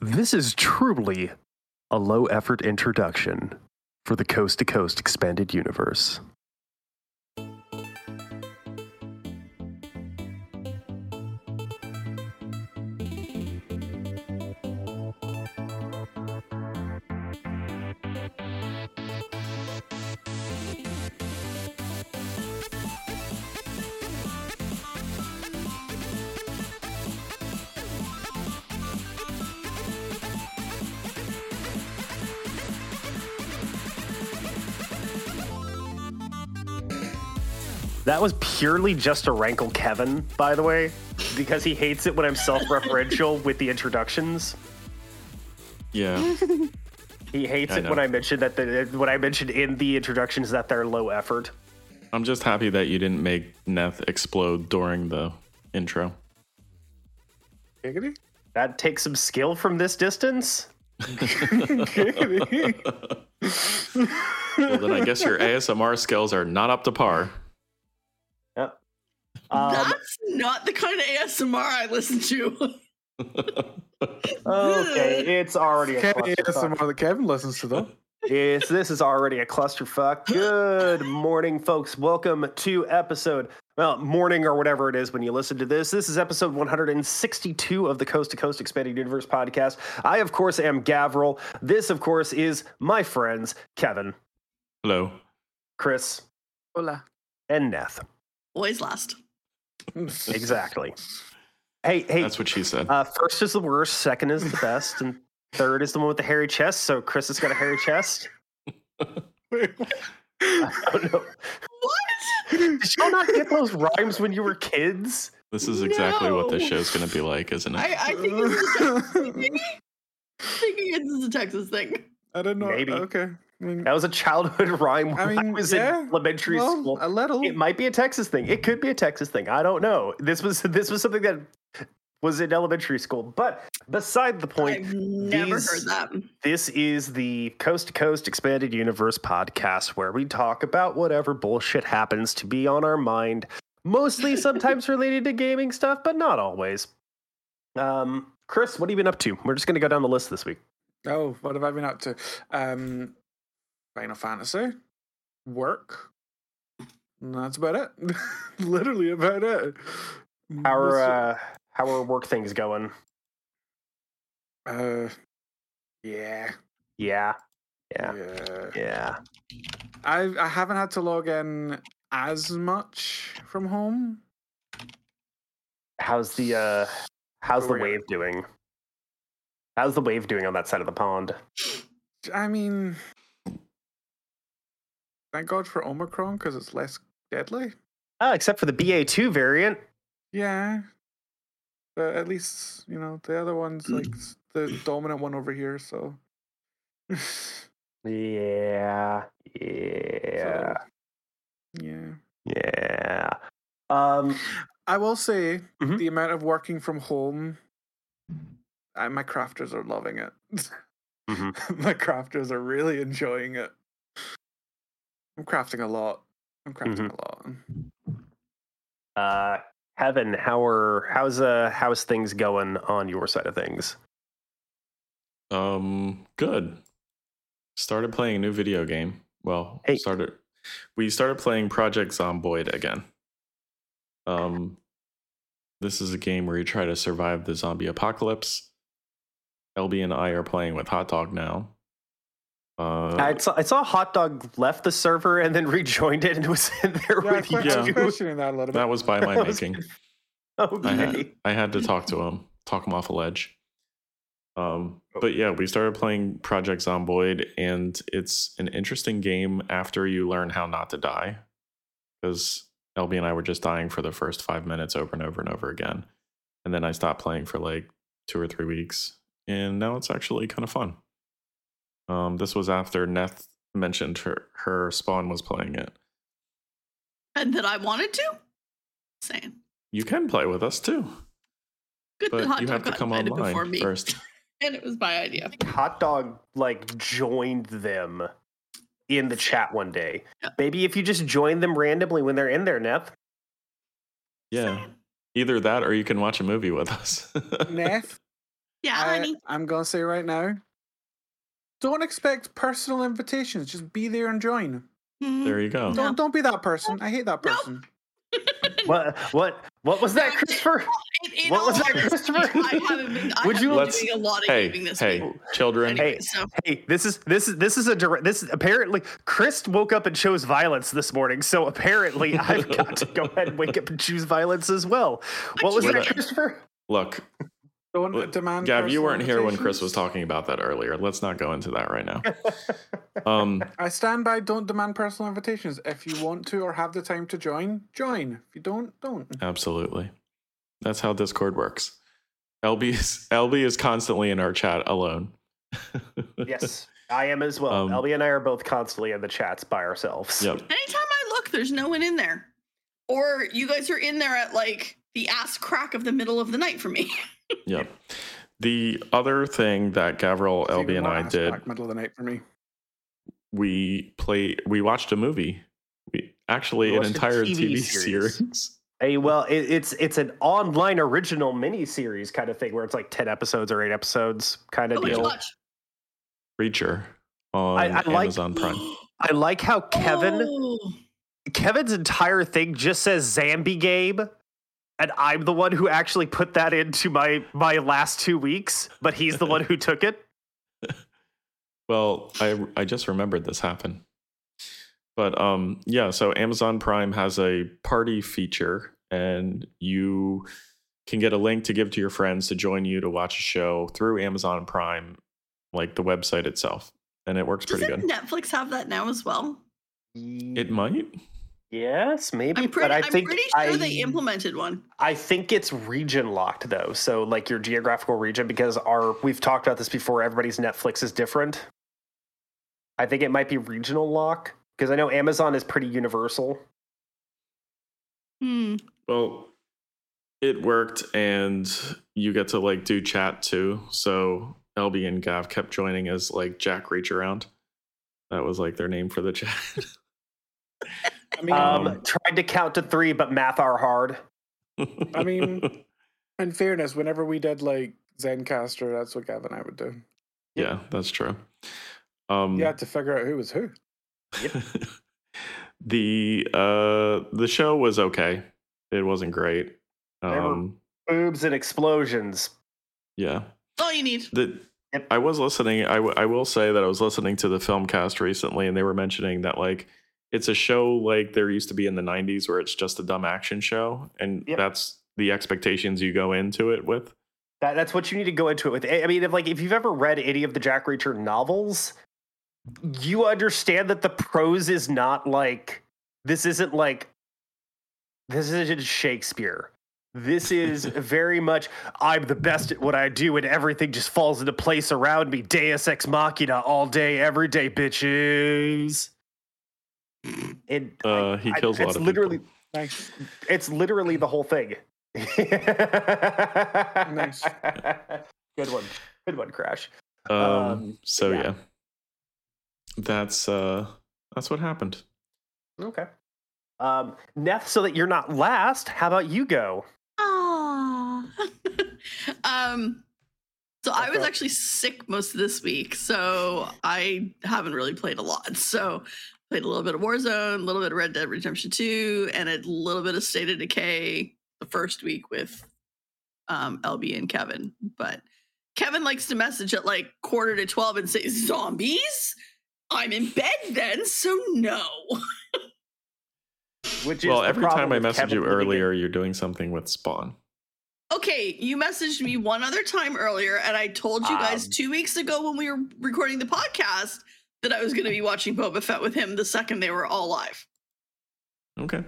This is truly a low effort introduction for the Coast to Coast Expanded Universe. That was purely just to rankle Kevin, by the way, because he hates it when I'm self referential with the introductions. Yeah. He hates I it know. when I mention that the when I mentioned in the introductions that they're low effort. I'm just happy that you didn't make Neth explode during the intro. Giggity? That takes some skill from this distance. Giggity. Well, then I guess your ASMR skills are not up to par. Yep. Um, That's not the kind of ASMR I listen to. okay, it's already a Kevin. ASMR that Kevin listens to though. Yes, this is already a clusterfuck. Good morning, folks. Welcome to episode, well, morning or whatever it is when you listen to this. This is episode 162 of the Coast to Coast Expanded Universe podcast. I, of course, am Gavriil. This, of course, is my friends, Kevin, Hello. Chris, Hola. and Neth. Always last. Exactly. Hey, hey, That's what she said. uh, first is the worst, second is the best, and third is the one with the hairy chest. So Chris has got a hairy chest. I don't know. What? Did y'all not get those rhymes when you were kids? This is exactly what this no. show's going to be like, isn't it? I, I think it's a Texas thing. I think it's a Texas thing. I don't know. Maybe. Okay. I mean, That was a childhood rhyme when I, I mean, was yeah. in elementary well, school. a little. It might be a Texas thing. It could be a Texas thing. I don't know. This was this was something that was in elementary school. But beside the point, I've never these- heard that. this is the Coast to Coast Expanded Universe podcast where we talk about whatever bullshit happens to be on our mind, mostly sometimes related to gaming stuff, but not always. Um, Chris, what have you been up to? We're just going to go down the list this week. Oh, what have I been up to? Um, Final Fantasy, work. And that's about it. Literally about it. How are uh, how are work things going? uh, yeah, Yeah, yeah, yeah. yeah. I I haven't had to log in as much from home. How's the uh, how's the wave doing? How's the wave doing on that side of the pond? I mean, thank God for Omicron because it's less deadly. Ah, except for the BA2 variant. Yeah, but at least you know the other one's like the dominant one over here. So Yeah, yeah, yeah, yeah. Um, I will say Mhm. the amount of working from home. I, my crafters are loving it. Mhm. my crafters are really enjoying it. I'm crafting a lot. I'm crafting a lot. uh, Kevin, how are how's uh how's things going on your side of things? Um, good. Started playing a new video game. Well, Hey. started. We started playing Project Zomboid again. Um, this is a game where you try to survive the zombie apocalypse. LB and I are playing with Hot Dog now. Uh, I saw I saw Hot Dog left the server and then rejoined it and was in there Yeah, with you. que- I was Yeah. questioning that a little bit. that was by my was- making. Okay. I had, I had to talk to him, talk him off a ledge. Um, but yeah, we started playing Project Zomboid, and it's an interesting game after you learn how not to die. Because LB and I were just dying for the first five minutes over and over and over again. And then I stopped playing for like two or three weeks. And now it's actually kind of fun. Um, this was after Neth mentioned her, her spawn was playing it. And that I wanted to? Saying. You can play with us too, Good but Hot you Dog have to come online me. first. And it was my idea. Hot Dog like joined them in the chat one day. Yeah. Maybe if you just join them randomly when they're in there, Neth. Yeah. Either that or you can watch a movie with us. Neth, Yeah, I. I'm gonna say right now. Don't expect personal invitations. Just be there and join. Mhm. There you go. Don't don't be that person. I hate that No. person. What what what was that, Christopher? In- in What all was that, honesty, Christopher? I haven't been. I Would have you- been Let's- doing a lot of Hey, gaming this hey, week. children. Anyway, Hey. so Hey, this is this is this is a direct. This is apparently Chris woke up and chose violence this morning. So apparently, I've got to go ahead and wake up and choose violence as well. What was you that, gonna- Christopher? Look, Don't Look, demand. Gav, you weren't here when Chris was talking about that earlier. Let's not go into that right now. Um, I stand by. Don't demand personal invitations. If you want to or have the time to join, join. If you don't, don't. absolutely. That's how Discord works. LB is LB is constantly in our chat alone. Yes, I am as well. Um, LB and I are both constantly in the chats by ourselves. Yep. anytime I look, there's no one in there, or you guys are in there at like the ass crack of the middle of the night for me. Yep. The other thing that Gavriil, It's LB, and I ass did, crack middle of the night for me. we play. We watched a movie. We actually an entire TV TV, series. series. Hey, well, it, it's it's an online original mini series kind of thing where it's like ten episodes or eight episodes kind of oh, But deal. watch. Reacher on I- I like- Amazon Prime. I like how Kevin Oh, Kevin's entire thing just says Zambi Gabe, and I'm the one who actually put that into my my last two weeks, but he's the one who took it. Well, I I just remembered this happened. But um yeah, so Amazon Prime has a party feature and you can get a link to give to your friends to join you to watch a show through Amazon Prime, like the website itself. And it works pretty doesn't good. Netflix have that now as well? It might. Yes, maybe, I'm pretty. but I I'm think pretty sure I, they implemented one. I think it's region locked though, so like your geographical region because our we've talked about this before. Everybody's Netflix is different. I think it might be regional lock because I know Amazon is pretty universal. Hmm. Well, it worked and you get to like do chat too. So LB and Gav kept joining as like Jack Reach Around. That was like their name for the chat. I mean, Um, tried to count to three, but math are hard. I mean- in fairness, whenever we did like Zencastr, that's what Gavin and I would do. yeah, that's true. Um, You had to figure out who was who. the uh the show was okay. It wasn't great. There were- Um, Boobs and explosions. yeah. All you need. The, Yep. I was listening. I, w- I will say that I was listening to the film cast recently, and they were mentioning that like it's a show like there used to be in the '90s, where it's just a dumb action show, and Yep. that's the expectations you go into it with. That, that's what you need to go into it with. I mean, if like if you've ever read any of the Jack Reacher novels, you understand that the prose is not like this isn't like this isn't Shakespeare. This is very much I'm the best at what I do and everything just falls into place around me. Deus ex machina all day, every day, bitches. And Uh, he kills a lot it's of literally people. Nice. it's literally the whole thing. Nice. Good one. Good one, Crash. Um, um, so yeah. yeah. that's uh, that's what happened. Okay. Um, Neth, so that you're not last, how about you go? Ah. um. So I was actually sick most of this week, so I haven't really played a lot. So played a little bit of Warzone, a little bit of Red Dead Redemption 2, and a little bit of State of Decay the first week with um, LB and Kevin. But Kevin likes to message at like quarter to 12 and say, Zombies? I'm in bed then, so no. Which is Well, every time I with message Kevin you earlier, you're doing something with Spawn. Okay, you messaged me one other time earlier, and I told you guys Um, two weeks ago when we were recording the podcast that I was going to be watching Boba Fett with him the second they were all live. Okay.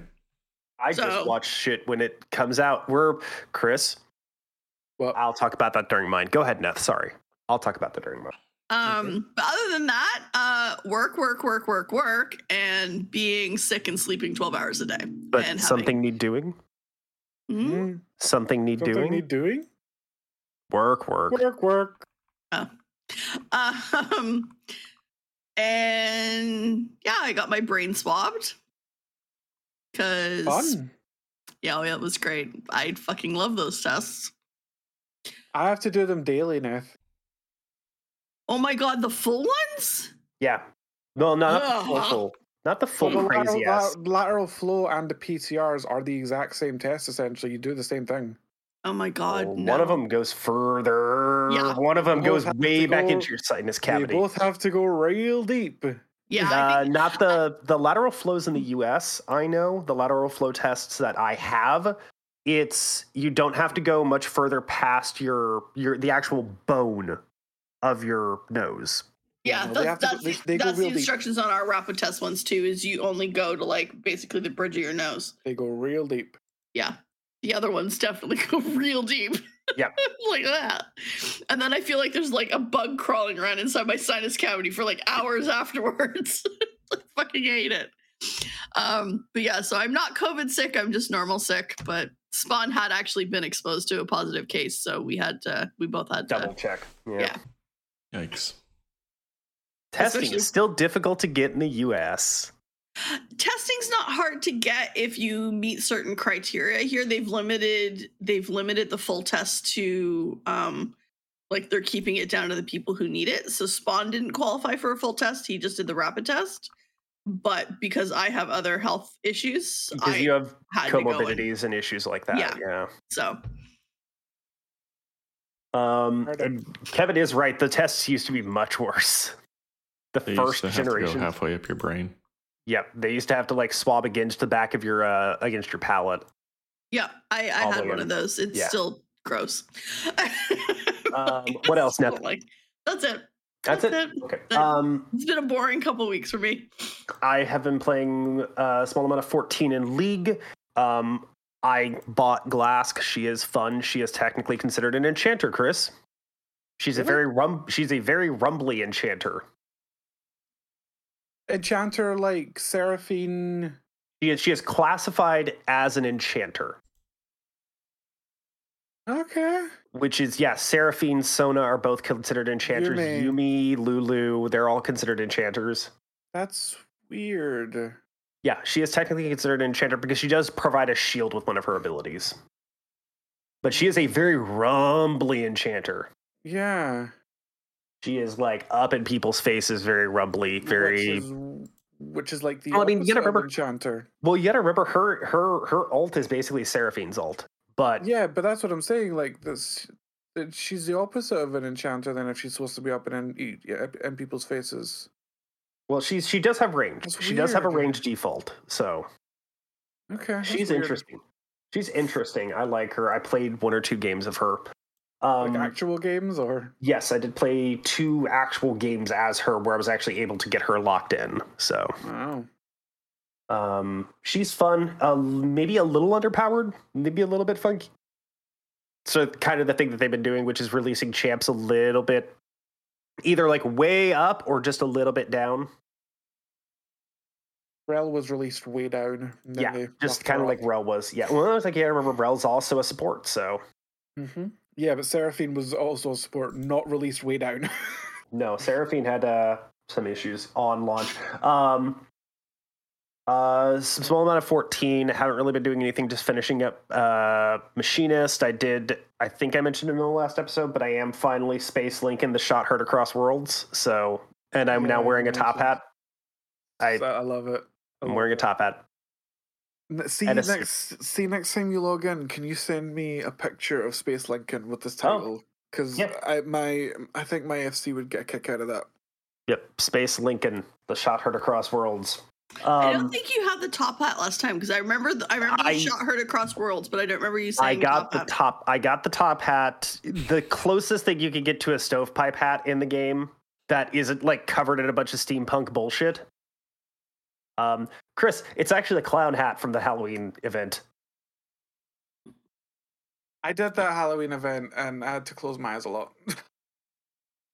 I So- just watch shit when it comes out. We're Chris. Well, I'll talk about that during mine. Go ahead, Neth. Sorry. I'll talk about that during mine. Um, but other than that, uh, work, work, work, work, work, and being sick and sleeping twelve hours a day. But and something need doing? Having, Hmm? mm, Something need something doing? need doing. work, work. Work, work. Um, and yeah, I got my brain swabbed because Fun. Yeah, yeah, it was great. I fucking love those tests. I have to do them daily now. Oh my god, the full ones? Yeah. No, not the full, full, not the full Well, crazy lateral, ass. lateral flow and the PCRs are the exact same test. Essentially, you do the same thing. Oh my god, Well, no. One of them goes further. Yeah. One of them goes way back go- into your sinus cavity. They cavity. both have to go real deep. Yeah, Uh, think, not the the lateral flows in the U.S. I know the lateral flow tests that I have. It's you don't have to go much further past your your the actual bone of your nose. yeah, no, they have that's, go- that's, they- they the, that's the real deep. instructions on our rapid test ones too. Is you only go to like basically the bridge of your nose. They go real deep. Uh, The other ones definitely go real deep. Yeah. like that. And then I feel like there's like a bug crawling around inside my sinus cavity for like hours afterwards. I fucking hate it. Um, but yeah, so I'm not COVID sick, I'm just normal sick. But Spawn had actually been exposed to a positive case, so we had to we both had Double to check. Yeah. yeah. Yikes. Testing Especially- is still difficult to get in the U.S. testing's not hard to get if you meet certain criteria here they've limited they've limited the full test to um like they're keeping it down to the people who need it so spawn didn't qualify for a full test he just did the rapid test but because i have other health issues because i you have had to go in. comorbidities and issues like that. Yeah. Yeah. so Um, and Kevin is right. The tests used to be much worse. The They first used to have to go generation. halfway up your brain. Yep, they used to have to like swab against the back of your uh against your palate. yeah i i had one in. of those it's Yeah. still gross Um, what else, Neth? like that's it That's it. it. Okay. Um, it's been a boring couple weeks for me I have been playing a small amount of 14 in League. Um, I bought Glasc 'cause she is fun. She is technically considered an enchanter, Chris. She's a very rum. She's a very rumbly enchanter. Enchanter like Seraphine. She is. She is classified as an enchanter, Okay. which is yeah. Seraphine, Sona are both considered enchanters. Yuumi. Yuumi, Lulu, they're all considered enchanters. That's weird. Yeah, she is technically considered an enchanter because she does provide a shield with one of her abilities. But she is a very rumbly enchanter. Yeah. She is like up in people's faces, very rumbly, very. Which is, which is like the Well, I mean, you gotta opposite of remember- Enchanter. Well, you gotta remember her her her alt is basically Seraphine's alt, but Yeah, but that's what I'm saying. Like this, she's the opposite of an enchanter. Then if she's supposed to be up in in, yeah, in people's faces. well, she's she does have range. That's She does have a range default, so Okay, she's weird. interesting. She's interesting. I like her. I played one or two games of her. Um, Like actual games, or yes, I did play two actual games as her, where I was actually able to get her locked in. So wow. Um, she's fun. Uh, maybe a little underpowered. Maybe a little bit funky. So kind of the thing that they've been doing, which is releasing champs a little bit, either like way up or just a little bit down. Rell was released way down. yeah, just kind of like. Rell was. Yeah, well, I was like, yeah, I remember Rell's also a support. So Mhm. Yeah, but Seraphine was also a support, not released way down. no, Seraphine had uh, some issues on launch. Um, uh, some small amount of 14. Haven't really been doing anything, just finishing up uh, Machinist. I did, I think I mentioned in the last episode, but I am finally Space Lincoln, the shot heard across worlds. So, and I'm now wearing a top hat. I, I love it. I I'm wearing a top hat. N- See and a suit. next. See next time you log in, can you send me a picture of Space Lincoln with this title? Because yeah. I my I think my FC would get a kick out of that. Yep, Space Lincoln, the shot heard across worlds. I don't Um, think you had the top hat last time because I remember the, I remember I- the shot heard across worlds, but I don't remember you saying I got top the hat. top. I got the top hat. The closest thing you can get to a stovepipe hat in the game that isn't like covered in a bunch of steampunk bullshit. Um, Chris, it's actually the clown hat from the Halloween event. I did that Halloween event and I had to close my eyes a lot.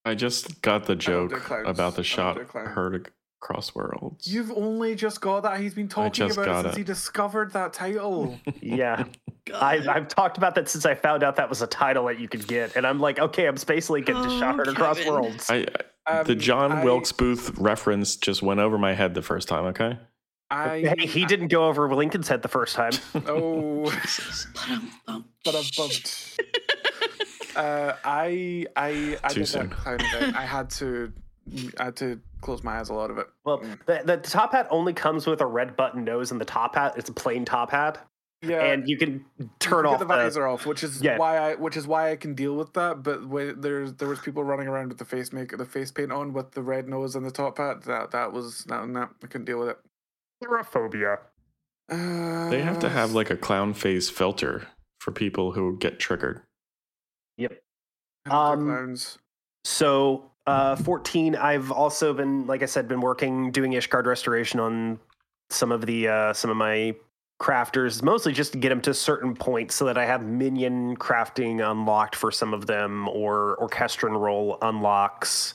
I just got the joke about the shot do heard across worlds. You've only just got that. He's been talking about it since it. he discovered that title. Yeah, I, I've talked about that since I found out that was a title that you could get, and I'm like, okay, I'm Space Lincoln, just shot Oh, heard across Kevin. worlds. I, I- the Um, John I- Wilkes Booth reference just went over my head the first time. Okay. I Hey, he didn't go over Lincoln's head the first time. Oh, but I bumped. Uh, I I I Too did soon. that kind of thing. I had to I had to close my eyes a lot of it. Well, Mm. the, the top hat only comes with a red button nose and the top hat. It's a plain top hat, Yeah, and you can you turn can off get the visor off, which is Yeah. why I which is why I can deal with that. But wait, there's there was people running around with the face make the face paint on with the red nose and the top hat. That that was that, no I couldn't deal with it. Aerophobia. Uh, They have to have like a clown face filter for people who get triggered. Yep. um, clowns. So, uh, 14, I've also been, like I said, been working doing Ishgard restoration on some of the, uh, some of my crafters, mostly just to get them to certain points so that I have minion crafting unlocked for some of them or orchestrion roll unlocks.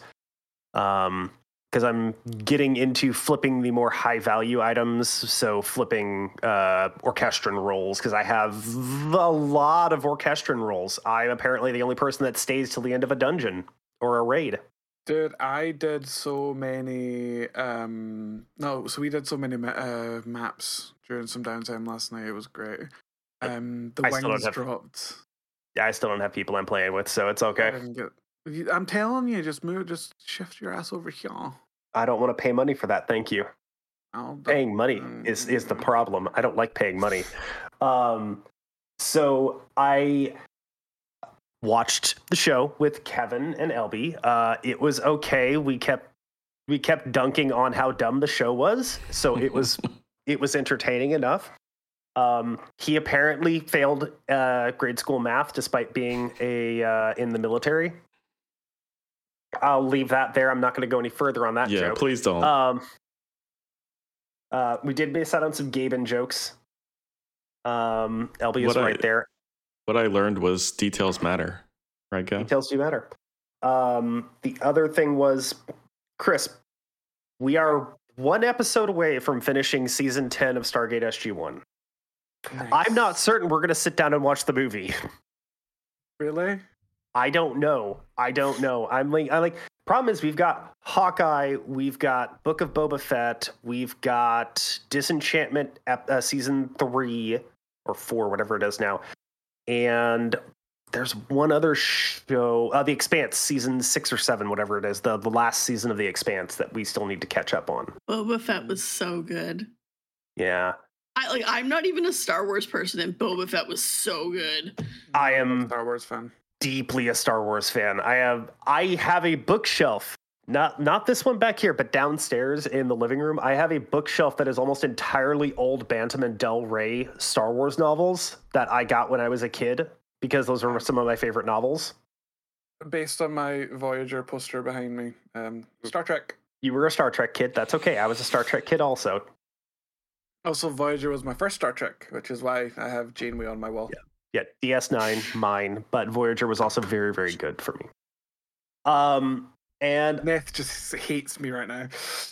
Um, because I'm getting into flipping the more high value items, so flipping uh, orchestrion rolls because I have a lot of orchestrion rolls. I'm apparently the only person that stays till the end of a dungeon or a raid. Dude, I did so many. Um, no, so we did so many ma- uh, maps during some downtime last night. It was great. Um, the I wings have- dropped. Yeah, I still don't have people I'm playing with, so it's okay. get. I'm telling you, just move, just shift your ass over here. I don't want to pay money for that. Thank you. Paying money is is the problem. I don't like paying money. Um, so I watched the show with Kevin and LB. Uh, it was okay. We kept we kept dunking on how dumb the show was, so it was it was entertaining enough. Um, he apparently failed uh, grade school math despite being a uh, in the military. I'll leave that there. I'm not going to go any further on that yeah, joke. please don't. Um, uh, we did miss out on some Gaben jokes. Um, LB is What I- right there. what I learned was details matter, right, Gav? Details do matter. Um, the other thing was, Chris, we are one episode away from finishing season 10 of Stargate SG1. I'm not certain we're going to sit down and watch the movie. really. I don't know. I don't know. I'm like, I like. Problem is, we've got Hawkeye, we've got Book of Boba Fett, we've got Disenchantment uh, season three or four, whatever it is now, and there's one other show, uh, The Expanse, season six or seven, whatever it is, the the last season of The Expanse that we still need to catch up on. Boba Fett was so good. Yeah, I like. I'm not even a Star Wars person, and Boba Fett was so good. I I'm a am Star Wars fan. deeply a Star Wars fan. I have I have a bookshelf. Not not this one back here, but downstairs in the living room, I have a bookshelf that is almost entirely old Bantam and Del Rey Star Wars novels that I got when I was a kid because those were some of my favorite novels. Based on my Voyager poster behind me, um, Star Trek. You were a Star Trek kid. That's okay. I was a Star Trek kid also. Also, Voyager was my first Star Trek, which is why I have Janeway on my wall. Yeah, DS9, mine, but Voyager was also very, very good for me. Um, and Neth just hates me right now.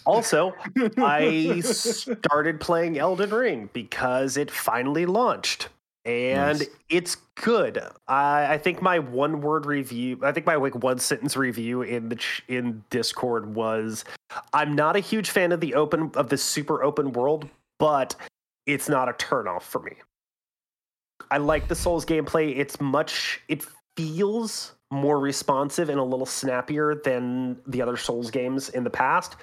also, I started playing Elden Ring because it finally launched. And Nice. it's good. I, I think my one word review, I think my like one sentence review in the ch- in Discord was, I'm not a huge fan of the open of the super open world, but it's not a turnoff for me. I like the Souls gameplay. It's much. It feels more responsive and a little snappier than the other Souls games in the past.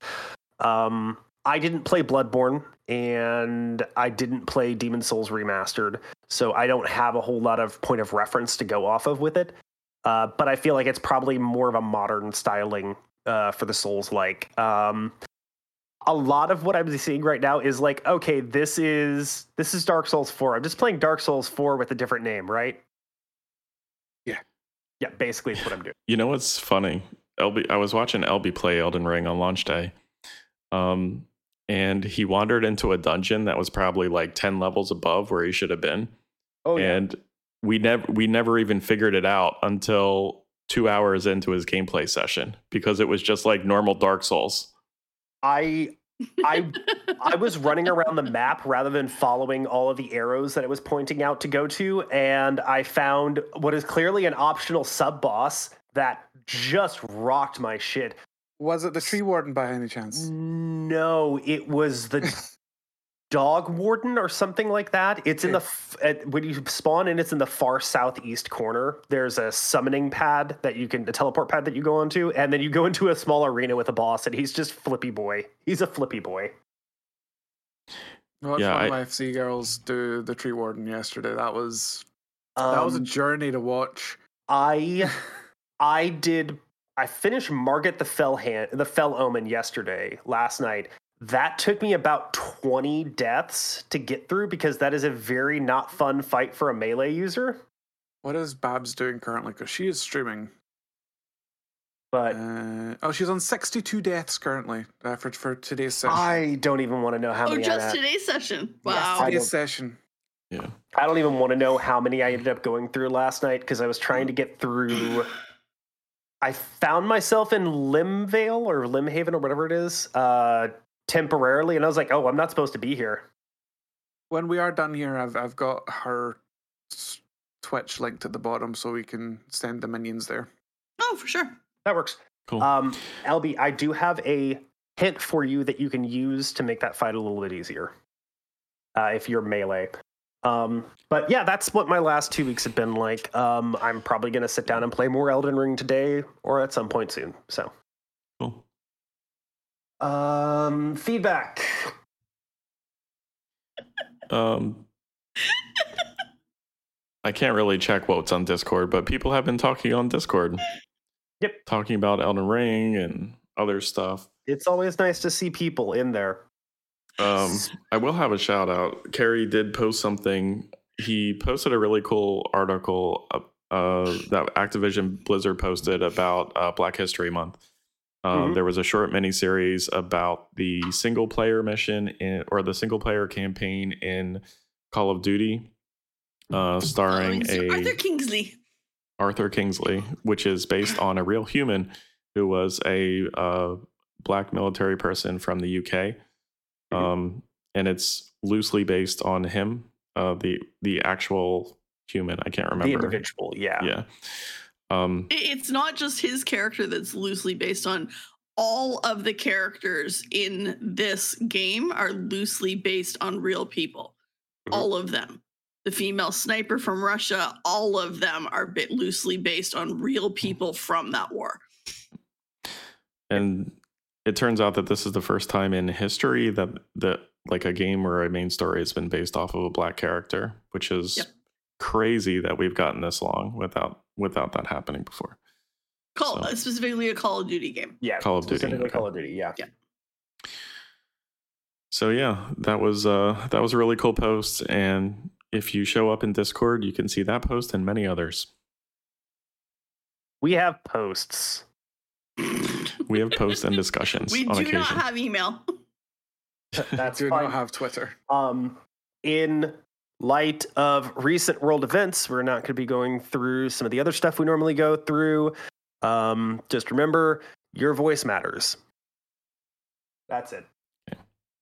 Um, I didn't play Bloodborne and I didn't play Demon Souls Remastered, so I don't have a whole lot of point of reference to go off of with it. Uh, but I feel like it's probably more of a modern styling uh, for the Souls like. Um, a lot of what I'm seeing right now is like, okay, this is this is Dark Souls 4. I'm just playing Dark Souls 4 with a different name, right? Yeah. Yeah, basically it's what I'm doing. You know what's funny? LB, I was watching LB play Elden Ring on launch day, um, and he wandered into a dungeon that was probably like ten levels above where he should have been, Oh and we never we never even figured it out until two hours into his gameplay session because it was just like normal Dark Souls. I I I was running around the map rather than following all of the arrows that it was pointing out to go to, and I found what is clearly an optional sub boss that just rocked my shit. Was it the tree warden by any chance? No, it was the dog warden or something like that. It's in the f- at, when you spawn in, it's in the far southeast corner. There's a summoning pad that you can, a teleport pad that you go onto, and then you go into a small arena with a boss, and he's just flippy boy. He's a flippy boy. I watched Yeah, one of my FC girls do the tree warden yesterday. That was that was a Um, journey to watch. I I did I finished Margaret the Fell Hand the Fell Omen yesterday, last night. That took me about 20 deaths to get through because that is a very not fun fight for a melee user. What is Babs doing currently? Because she is streaming. But Uh, oh, she's on 62 deaths currently uh, for, for today's session. I don't even want to know how Oh, many I just had. today's session. Wow. I today's session. Yeah. I don't even want to know how many I ended up going through last night because I was trying to get through. I found myself in Limvale or Limhaven or whatever it is uh, temporarily, and I was like, "Oh, I'm not supposed to be here." When we are done here, I've I've got her Twitch linked at the bottom so we can send the minions there. Oh, for sure. That works. Cool. Um, LB, I do have a hint for you that you can use to make that fight a little bit easier uh, if you're melee. Um, but yeah, that's what my last two weeks have been like. Um, I'm probably going to sit down and play more Elden Ring today or at some point soon. So, cool. um, feedback. Um, I can't really check what's on Discord, but people have been talking on Discord. Yep. Talking about Elden Ring and other stuff. It's always nice to see people in there. Um, I will have a shout out. Kerry did post something. He posted a really cool article uh, uh, that Activision Blizzard posted about uh, Black History Month. Um, Mhm. There was a short mini series about the single player mission in, or the single player campaign in Call of Duty, uh, starring a Arthur Kingsley. Arthur Kingsley, which is based on a real human who was a uh, black military person from the UK, Mhm. um, and it's loosely based on him, uh, the the actual human. I can't remember The remember. individual, yeah. Yeah. Um, It's not just his character that's loosely based on. All of the characters in this game are loosely based on real people. Mhm. All of them. The female sniper from Russia, all of them are bit loosely based on real people from that war. and it turns out that this is the first time in history that that like a game or a main story has been based off of a black character, which is Yep. crazy that we've gotten this long without without that happening before. Call So- specifically a Call of Duty game. Yeah. Call of Duty, specifically okay. Call of Duty, yeah. So yeah, that was uh that was a really cool post and if you show up in Discord, you can see that post and many others. We have posts. We have posts and discussions we on do occasion. not have email. That's we don't have Twitter. Um, in light of recent world events, we're not going to be going through some of the other stuff we normally go through. Um, just remember, your voice matters. That's it.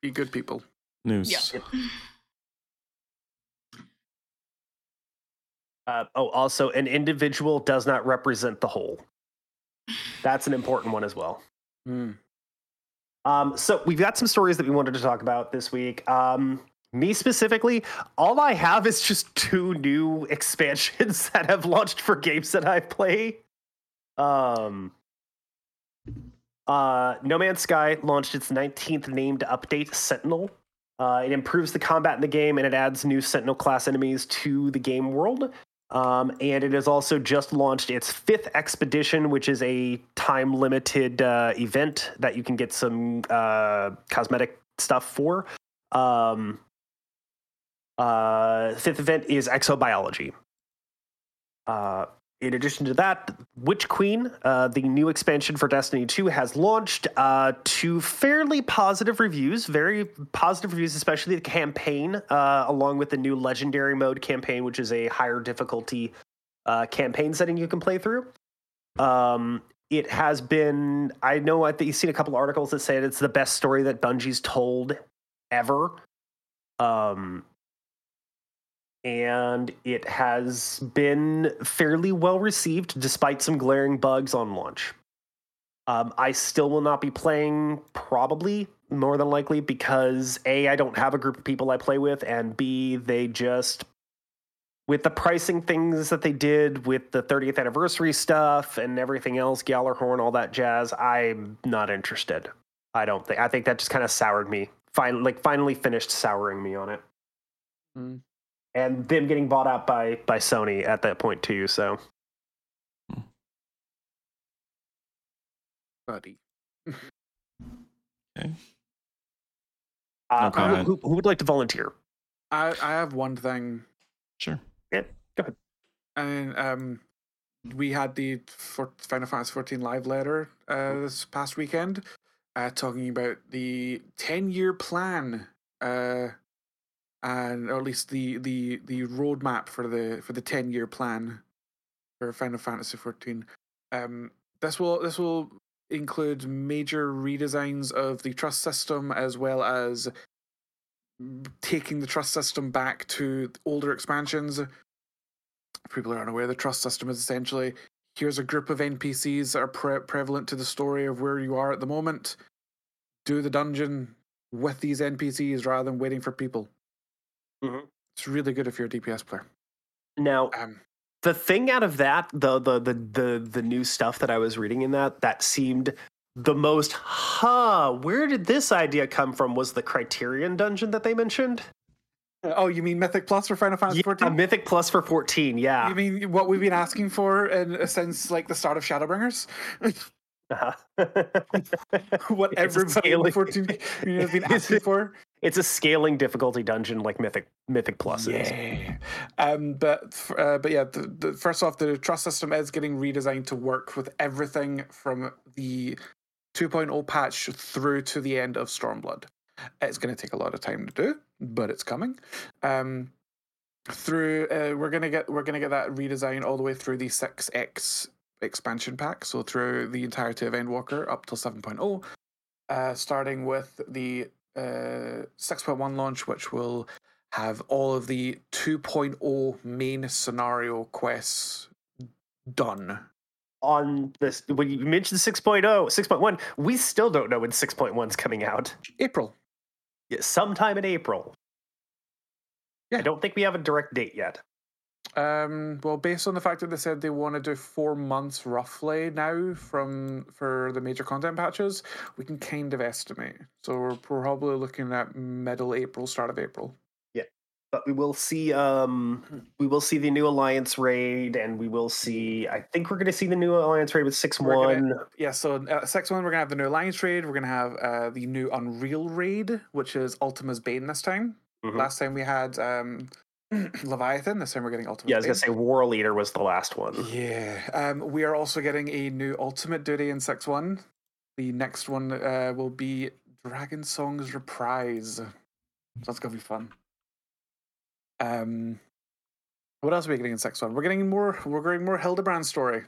Be good people. News. Yeah. Uh, oh, also, an individual does not represent the whole. That's an important one as well. Hmm. Um, so we've got some stories that we wanted to talk about this week. Um, me specifically, all I have is just two new expansions that have launched for games that I play. Um, uh, No Man's Sky launched its 19th named update, Sentinel. Uh, it improves the combat in the game and it adds new Sentinel class enemies to the game world. Um, and it has also just launched its fifth expedition, which is a time limited uh, event that you can get some uh, cosmetic stuff for. Um, uh, fifth event is exobiology. In addition to that, Witch Queen, uh, the new expansion for Destiny 2, has launched uh, to fairly positive reviews, very positive reviews, especially the campaign, uh, along with the new Legendary Mode campaign, which is a higher difficulty uh, campaign setting you can play through. Um, it has been, I know I you've seen a couple articles that say it's the best story that Bungie's told ever. Um, and it has been fairly well received despite some glaring bugs on launch. Um, I still will not be playing probably more than likely because a I don't have a group of people I play with, and b they just with the pricing things that they did with the 30th anniversary stuff and everything else, Gjallarhorn, all that jazz. I'm not interested. I don't think. I think that just kind of soured me. Finally, like finally finished souring me on it. Mm. And them getting bought out by by Sony at that point too. So buddy. Okay. uh, No who, comment. who, who would like to volunteer? I I have one thing. Sure. Yeah. Go ahead. And um, we had the for Final Fantasy 14 live letter uh, this past weekend, uh, talking about the 10 year plan, uh, and or at least the the the roadmap for the for the 10 year plan for Final Fantasy 14. Um, this will this will include major redesigns of the trust system as well as taking the trust system back to older expansions. If people are unaware the trust system is essentially here's a group of npcs that are pre- prevalent to the story of where you are at the moment. Do the dungeon with these npcs rather than waiting for people Mhm. it's really good if you're a dps player Now, um the thing out of that, the the the the the new stuff that I was reading in that that seemed the most, huh? Where did this idea come from? Was the Criterion dungeon that they mentioned? oh you mean mythic plus for final fantasy Yeah, 14 Mythic Plus for fourteen. Yeah. you mean what we've been asking for in, since like the start of shadowbringers Uh-huh. what everybody in scaling- the 14 community has been It's a- asking for it's a scaling difficulty dungeon like Mythic Mythic Plus. Yeah. Um, but uh, but yeah, the, the, first off, the trust system is getting redesigned to work with everything from the 2.0 patch through to the end of Stormblood. It's going to take a lot of time to do, but it's coming. Um, through uh, we're gonna get we're gonna get that redesign all the way through the 6x expansion pack, so through the entirety of Endwalker up till 7.0, uh, starting with the uh, 6.1 launch, which will have all of the 2.0 main scenario quests done. On this, when you mentioned 6.0, 6.1, we still don't know when 6.1 is coming out. April. Yeah, Sometime in April. Yeah. I don't think we have a direct date yet. Um, well, based on the fact that they said they want to do four months roughly now from for the major content patches, we can kind of estimate. So we're probably looking at middle April, start of April. Yeah, but we will see um we will see the new alliance raid and we will see i think we're going to see the new alliance raid with 6-1 Yeah, so uh, six one, we're gonna have the new Alliance raid. We're gonna have uh, the new Unreal raid, which is Ultima's Bane this time. Mhm. Last time we had um, Leviathan. This time we're getting Ultima's yeah i was going to say war leader was the last one Yeah. Um, we are also getting a new Ultimate Duty in 6 1. The next one uh, will be Dragonsong's Reprise. So that's going to be fun. Um, what else are we getting in 6 1? We're getting more, we're getting more Hildebrand story.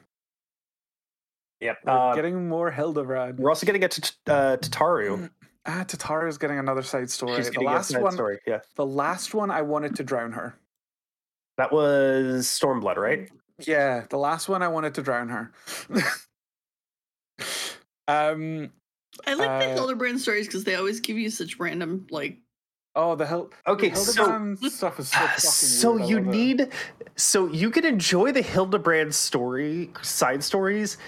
yep We're uh, getting more Hildebrand. we're also going to get to uh, tataru Ah, Tataru's getting another side story. She's The getting a last side one, story yeah the last one, I wanted to drown her. that was stormblood right Yeah, the last one, I wanted to drown her. um, I like the Uh, Hildebrand stories because they always give you such random like Oh, the hell. Okay, the so- stuff is so fucking so weird. You love it. need so you can enjoy the hildebrand story side stories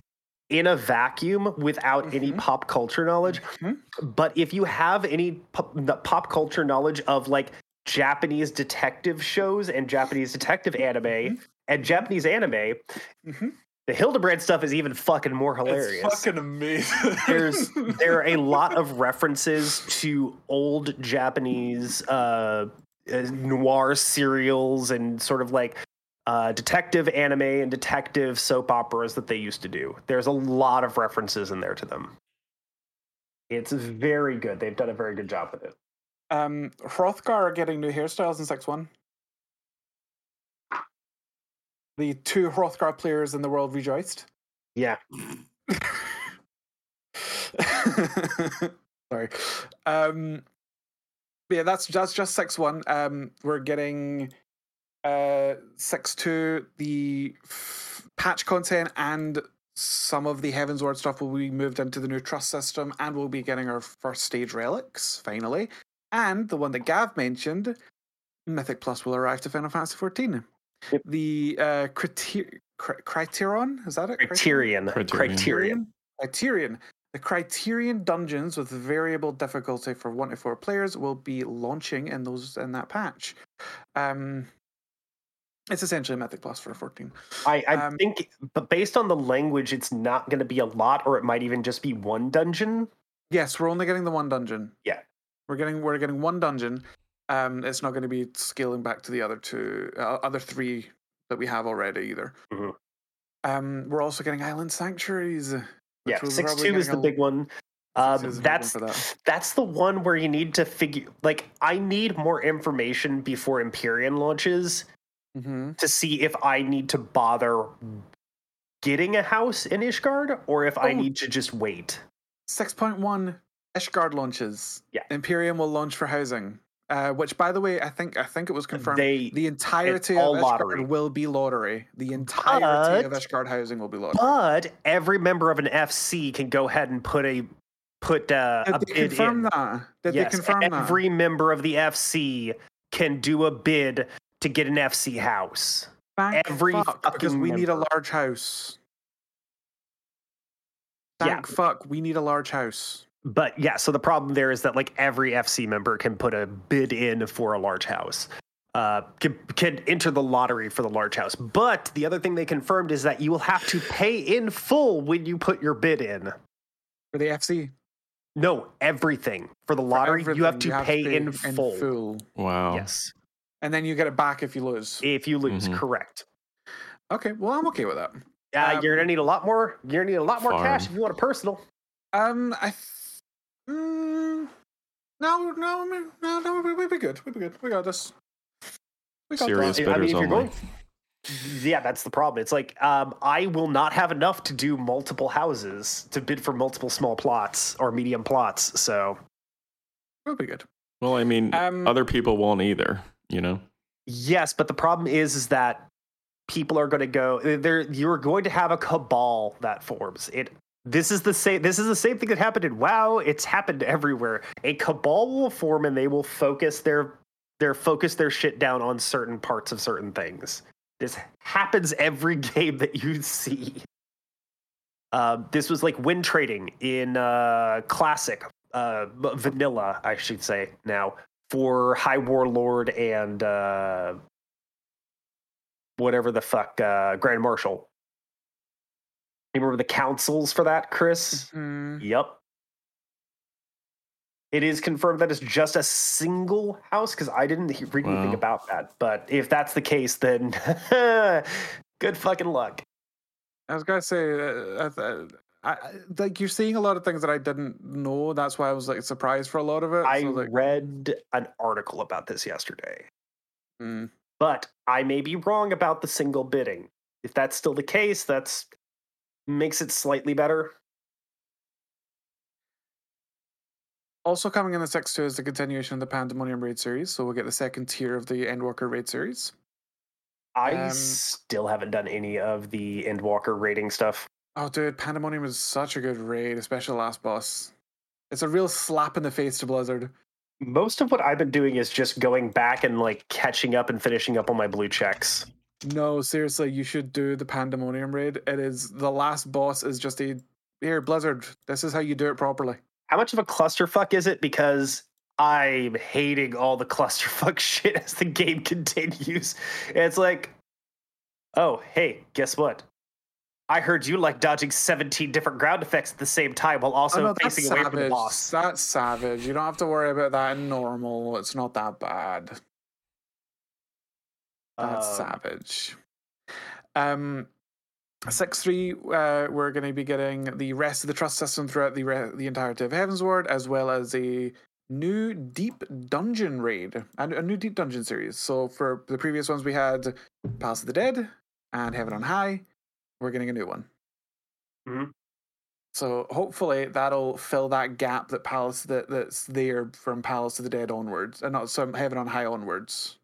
in a vacuum without any Mhm. pop culture knowledge Mhm. but if you have any pop, pop culture knowledge of like japanese detective shows and japanese detective anime Mhm. and japanese anime Mhm. the hildebrand stuff is even fucking more hilarious It's fucking amazing. there's there are a lot of references to old Japanese uh, uh, noir serials and sort of like uh, detective anime and detective soap operas that they used to do. There's a lot of references in there to them. It's very good. They've done a very good job with it. um, Hrothgar are getting new hairstyles in six one. The two Hrothgar players in the world rejoiced. Yeah. Sorry. Um, yeah, that's that's just six one. Um, we're getting uh six two the f- patch content and some of the Heavensward stuff will be moved into the new trust system, and we'll be getting our first stage relics finally. And the one that Gav mentioned, Mythic Plus will arrive to Final Fantasy XIV. Yep. The uh, criter- cri- Criterion is that it? Criterion. Criterion. Criterion. Criterion. The Criterion dungeons with variable difficulty for one to four players will be launching in those in that patch. Um, it's essentially a Mythic Plus for 14. I, I Um, think, but based on the language, it's not going to be a lot, or it might even just be one dungeon. Yes, we're only getting the one dungeon. Yeah. we're getting we're getting one dungeon. Um, it's not going to be scaling back to the other two, uh, other three that we have already either. Mhm. Um, we're also getting island sanctuaries. Yeah, six two is the a- big one. Um, that's that. that's the one where you need to figure. Like, I need more information before Empyreum launches hmm to see if I need to bother getting a house in Ishgard or if I Oh. need to just wait. Six point one Ishgard launches. Yeah. Empyreum will launch for housing. Uh, which, by the way, I think I think it was confirmed. They, the entirety of Ishgard lottery. will be lottery. The entirety of Ishgard housing will be lottery. but every member of an FC can go ahead and put a put uh, a Did they bid confirm in. that? Did yes, they confirm that? every member of the FC can do a bid to get an FC house. Thank every fuck, because fucking we need a large house. Yeah. Fuck, we need a large house. But yeah, so the problem there is that like every FC member can put a bid in for a large house. Uh, can, can enter the lottery for the large house. But the other thing they confirmed is that you will have to pay in full when you put your bid in. For the FC. No, everything for the For lottery, you have everything, to pay in full. full. Wow. Yes, And then you get it back if you lose. if you lose, Mhm. correct. Okay, well I'm okay with that. Uh, Um, you're gonna need a lot more. You're gonna need a lot more cash if you want a personal. Um I th- mm, no, no, no, no, no, we- we'll be good. We'll be good. We got this. We got Serious this. I mean, if you're only. going- Yeah, that's the problem. It's like um, I will not have enough to do multiple houses to bid for multiple small plots or medium plots. So We'll be good. Well, I mean, Um, other people won't either. You know. yes, but the problem is, is that people are going to go there. You're going to have a cabal that forms. It. This is the same. This is the same thing that happened in WoW. It's happened everywhere. A cabal will form, and they will focus their their focus their shit down on certain parts of certain things. This happens every game that you see. Uh, this was like wind trading in uh, classic uh, vanilla, I should say now for High Warlord and uh, whatever the fuck uh, Grand Marshal. You remember the councils for that, Chris? Hmm. Yep. It is confirmed that it's just a single house because I didn't he- read anything Wow. about that. But if that's the case, then good fucking luck. I was gonna say, uh, uh, I, I, like you're seeing a lot of things that I didn't know. That's why I was like surprised for a lot of it. I so, like, read an article about this yesterday, mm, but I may be wrong about the single bidding. If that's still the case, that's makes it slightly better. Also coming in the six two is the continuation of the Pandemonium raid series. So we'll get the second tier of the Endwalker raid series. I Um, still haven't done any of the Endwalker raiding stuff. Oh, dude, Pandemonium is such a good raid, especially the last boss. It's a real slap in the face to Blizzard. Most of what I've been doing is just going back and like catching up and finishing up on my blue checks. No, seriously, you should do the Pandemonium raid. It is the last boss is just a here, Blizzard. This is how you do it properly. How much of a clusterfuck is it? Because I'm hating all the clusterfuck shit as the game continues. It's like, oh, hey, guess what? I heard you like dodging 17 different ground effects at the same time while also oh, no, facing away from the boss. That's savage. You don't have to worry about that in normal. It's not that bad. That's Um, savage. Um, six three. Uh, we're going to be getting the rest of the trust system throughout the re- the entirety of Heavensward, as well as a new deep dungeon raid and a new deep dungeon series. So for the previous ones, we had Palace of the Dead and Heaven on High. We're getting a new one. Mhm. So hopefully that'll fill that gap that Palace that, that's there from Palace of the Dead onwards, and not some Heaven on High onwards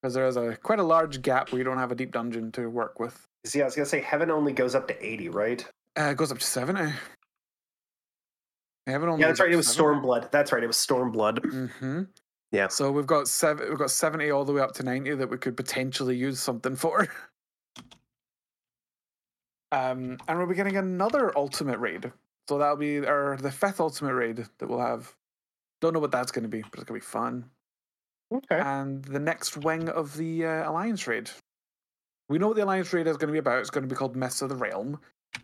because there is a quite a large gap where you don't have a deep dungeon to work with. See, I was gonna say heaven only goes up to eighty, right? Uh, it goes up to seventy. Heaven only Yeah, that's right. It was 70. Stormblood. That's right. It was Stormblood. Mm-hmm. Yeah. So we've got seven. We've got seventy all the way up to ninety that we could potentially use something for. Um, and we'll be getting another ultimate raid. So that'll be our the fifth ultimate raid that we'll have. Don't know what that's going to be, but it's going to be fun. Okay. And the next wing of the uh, alliance raid. We know what the alliance raid is going to be about. It's going to be called Myths of the Realm,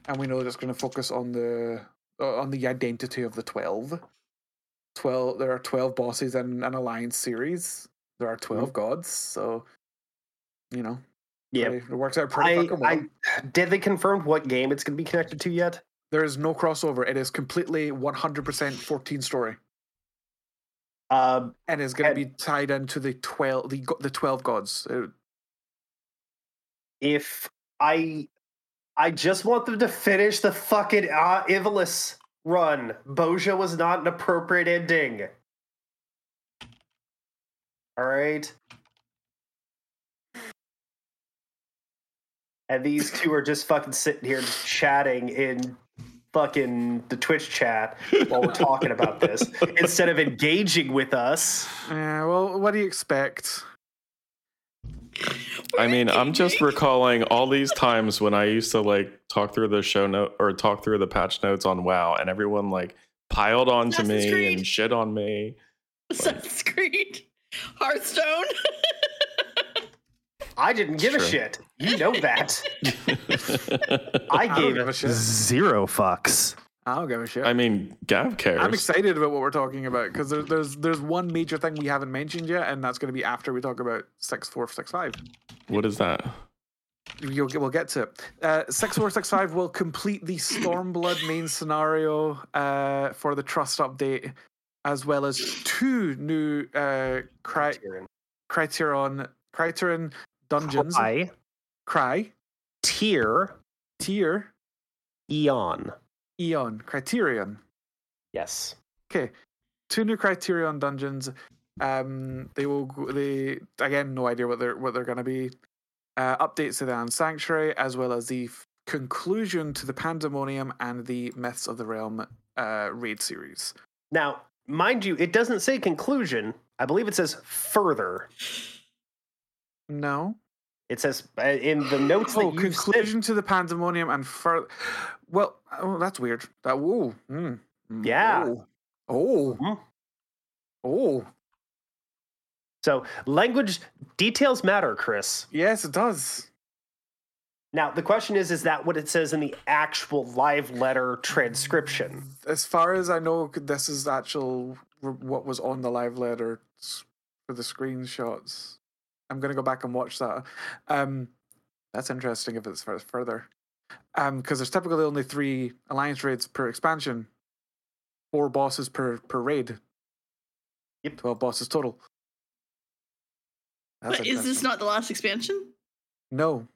and we know that it's going to focus on the uh, on the identity of the twelve. Twelve. There are twelve bosses in an alliance series. There are 12 gods, so you know, Yeah. it works out pretty I, fucking well. I did they confirm what game it's gonna be connected to yet? There is no crossover. It is completely 100% 14 story, Um, and is going to be tied into the 12 the the 12 gods. Uh, if I, I just want them to finish the fucking uh, Ivalice run. Boja was not an appropriate ending. All right. And these two are just fucking sitting here chatting in fucking the Twitch chat while we're talking about this instead of engaging with us. Yeah, well, what do you expect? I mean, I'm just recalling all these times when I used to like talk through the show note or talk through the patch notes on WoW, and everyone like piled onto Assassin's me Creed. and shit on me. Assassin's Creed, Hearthstone. I didn't give a shit. You know that. I I gave give a shit. zero fucks. I don't give a shit. I mean, Gav cares. I'm excited about what we're talking about because there, there's there's one major thing we haven't mentioned yet, and that's going to be after we talk about six four six five. What is that? You'll get, we'll get to it. Uh, six four six five will complete the Stormblood main scenario uh, for the Trust update, as well as two new uh, cri- Criterion Criterion dungeons. I Cry tier tier Eon. Eon Criterion. Yes. Okay, two new Criterion dungeons. Um, they will. go- They again, no idea what they're what they're going to be. Uh, updates to the Iron Sanctuary, as well as the f- conclusion to the Pandemonium and the Myths of the Realm uh, raid series. Now, mind you, it doesn't say conclusion. I believe it says further. No, It says uh, in the notes oh, that you conclusion to the Pandemonium and further. Well, oh, that's weird. That whoa, mm, mm, Yeah. oh, oh, Mhm. oh, So language details matter, Chris. yes, it does. Now the question is: Is that what it says in the actual live letter transcription? As far as I know, this is actual what was on the live letter for the screenshots. I'm gonna go back and watch that. Um, that's interesting if it's fur- further, um, because there's typically only three alliance raids per expansion, four bosses per per raid. Yep. twelve bosses total. That's But is this not the last expansion? No,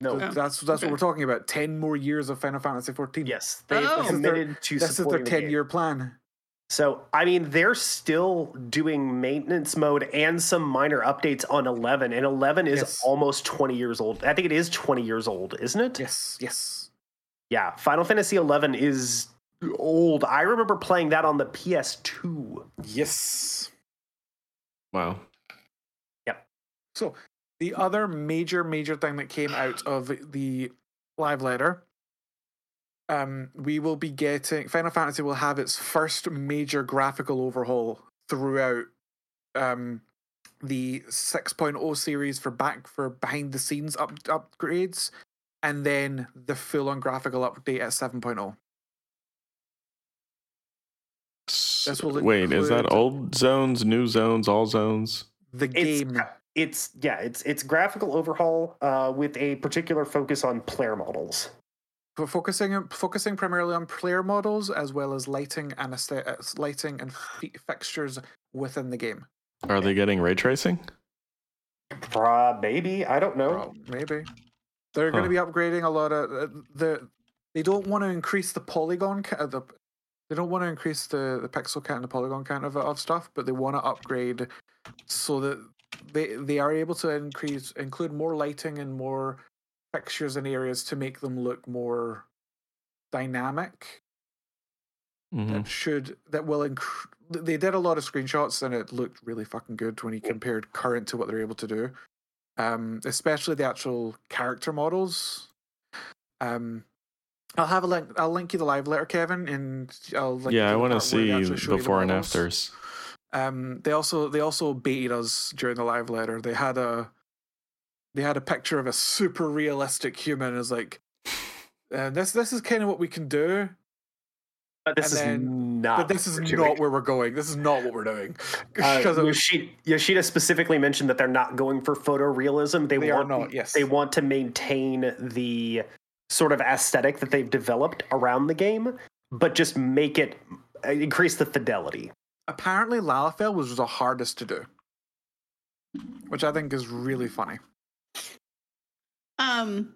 No. Oh, that's that's okay. what we're talking about. Ten more years of Final Fantasy 14. Yes, they've Oh. This is their- committed to this is their supporting the game. ten year plan. So, I mean, they're still doing maintenance mode and some minor updates on 11, and 11 is Yes. almost 20 years old. I think it is 20 years old, isn't it? Yes, yes. Yeah, Final Fantasy 11 is old. I remember playing that on the PS2. Yes. Wow. Yep. So the other major, major thing that came out of the live letter, um, we will be getting Final Fantasy will have its first major graphical overhaul throughout um the 6.0 series for back for behind the scenes up upgrades and then the full on graphical update at oh. 7.0 This will Wait, is that old zones, new zones, all zones? the It's game It's yeah, it's it's graphical overhaul uh, with a particular focus on player models. But focusing focusing primarily on player models as well as lighting and aesthetics, lighting and fi- fixtures within the game. Are they getting ray tracing? Uh, maybe I don't know. Well, maybe they're going to be upgrading a lot of uh, the. They don't want to increase the polygon ca- uh, the. They don't want to increase the, the pixel count and the polygon count of, of stuff, but they want to upgrade so that they they are able to increase include more lighting and more fixtures and areas to make them look more dynamic. Mhm. That should that will inc- they did a lot of screenshots and it looked really fucking good when you compared current to what they're able to do. Um, especially the actual character models. Um, I'll have a link. I'll link you the live letter, Kevin, and I'll link yeah, I want to part where they see actually show you the before and models. afters. Um, they also they also baited us during the live letter. They had a they had a picture of a super realistic human. It's like, uh, this this is kind of what we can do, But this And is then- not. but this is not where we're going. This is not what we're doing. Uh, Yoshida, Yoshida specifically mentioned that they're not going for photorealism. They, They are want not, yes. they want to maintain the sort of aesthetic that they've developed around the game, but just make it uh, increase the fidelity. apparently, Lalafell was the hardest to do, which I think is really funny. Um,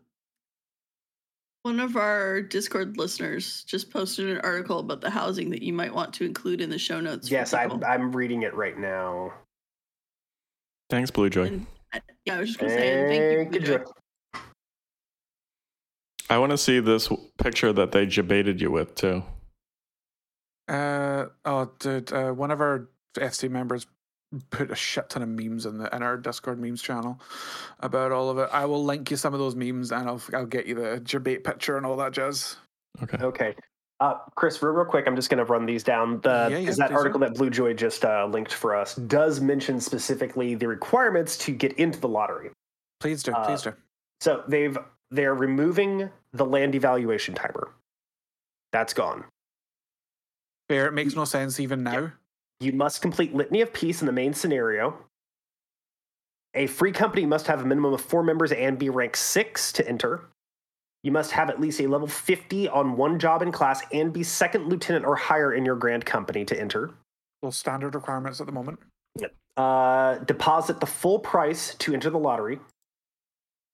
one of our Discord listeners just posted an article about the housing that you might want to include in the show notes. Yes, I'm. I'm reading it right now. Thanks, Blue Joy. And, yeah, I was just gonna say thank you. Blue Joy. Joy. I want to see this picture that they debated you with too. Uh oh, dude, uh, one of our FC members put a shit ton of memes in the in our Discord memes channel about all of it. I will link you some of those memes and I'll I'll get you the debate picture and all that jazz. Okay. Okay. Uh, Chris, real, real quick, I'm just going to run these down. The, Yeah, yeah, is that article do. that Blue Joy just uh, linked for us does mention specifically the requirements to get into the lottery. Please do, Uh, please do. So they've they're removing the land evaluation timer. That's gone. Fair, it makes no sense even now. You must complete Litany of Peace in the main scenario. A free company must have a minimum of four members and be ranked six to enter. You must have at least a level 50 on one job in class and be second lieutenant or higher in your grand company to enter. Those standard requirements at the moment. Uh, deposit the full price to enter the lottery.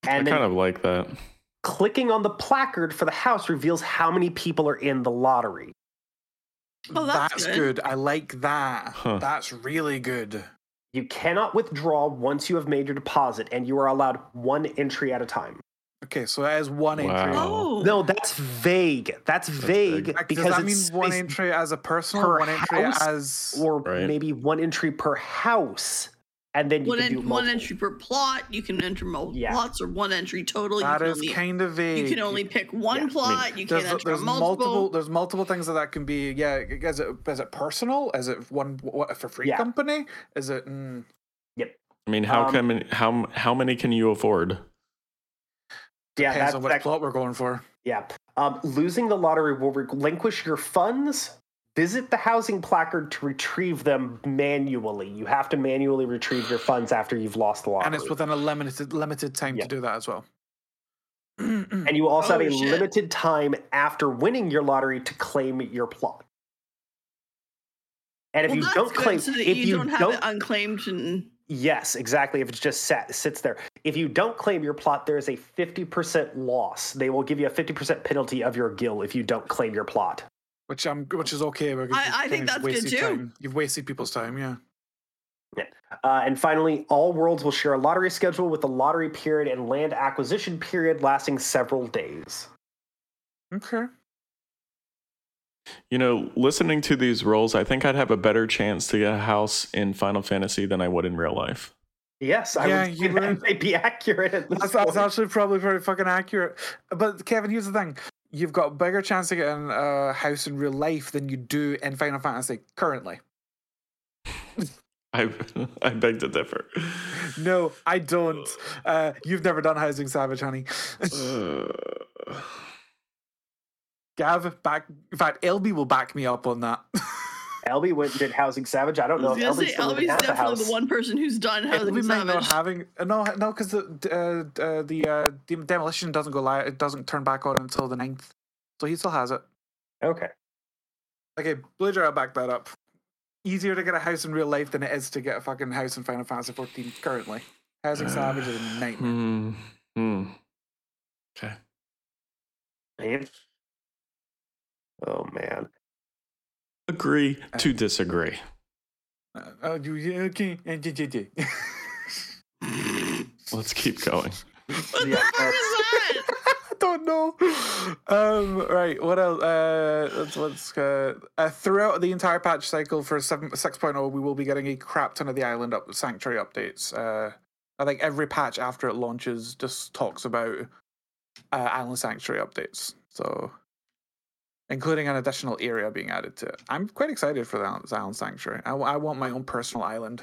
I And then kind of like that. clicking on the placard for the house reveals how many people are in the lottery. Oh, that's good. good. I like that. Huh. That's really good. You cannot withdraw once you have made your deposit, and you are allowed one entry at a time. Okay, so that is one entry. Oh, No, that's vague. That's vague vague. Because Does that mean it's one spaced- entry as a personal, one entry house as or Right. maybe one entry per house, and then you one, can en- do one entry per plot. You can enter multiple Yeah. plots or one entry total. You that can is only kind of vague. you can only pick one Yeah, I mean, plot. you there's, can't enter there's multiple. multiple there's multiple things that that can be. Yeah, is it is it personal? Is it one what for free Yeah. company? Is it? Mm, I mean, how Um, can how how many can you afford? Yeah, depends that's on which that, plot we're going for. yeah. Um, losing the lottery will relinquish your funds. Visit the housing placard to retrieve them manually. You have to manually retrieve your funds after you've lost the lottery. and it's within a limited limited time Yeah. to do that as well. And you also Oh, have a shit. limited time after winning your lottery to claim your plot. And if well, you don't claim, so that if you, you don't have don't, it unclaimed and yes, exactly. If it's just sat sits there, if you don't claim your plot, there is a fifty percent loss. They will give you a fifty percent penalty of your gil if you don't claim your plot. Which I'm which is okay. Because I- I think kinda that's good wasted too. Time. You've wasted people's time. Yeah. Uh, and finally, all worlds will share a lottery schedule with the lottery period and land acquisition period lasting several days. Okay. You know, listening to these roles, I think I'd have a better chance to get a house in Final Fantasy than I would in real life. Yes, I Yeah, would say you that would. may be accurate. At this That's, that's actually probably very fucking accurate. But Kevin, here's the thing: you've got a bigger chance to get in a house in real life than you do in Final Fantasy currently. I I beg to differ. No, I don't. Uh, you've never done Housing Savage, honey. Uh, Gav, back. In fact, LB will back me up on that. LB went and did Housing Savage. I I don't know was if gonna LB's say still LB's at the definitely the one person who's done Housing LB might not having uh, no no because the uh, uh, the uh, demolition doesn't go live. It doesn't turn back on until the 9th. so he still has it. Okay. Okay, Blazer, I'll back that up. Easier to get a house in real life than it is to get a fucking house in Final Fantasy 14 currently. Housing Savage is a nightmare. hmm. Hmm. Okay. Man. Oh man. Agree to disagree. Uh, oh, you you- okay? uh. Let's keep going. What Yeah, the fuck that's- is that? I don't know. Um, right. What else? Uh, let's, let's uh, uh, throughout the entire patch cycle for 7, 6.0, we will be getting a crap ton of the island up sanctuary updates. Uh, I think every patch after it launches just talks about uh, island sanctuary updates. So, including an additional area being added to it. I'm quite excited for that island sanctuary. I want my own personal island.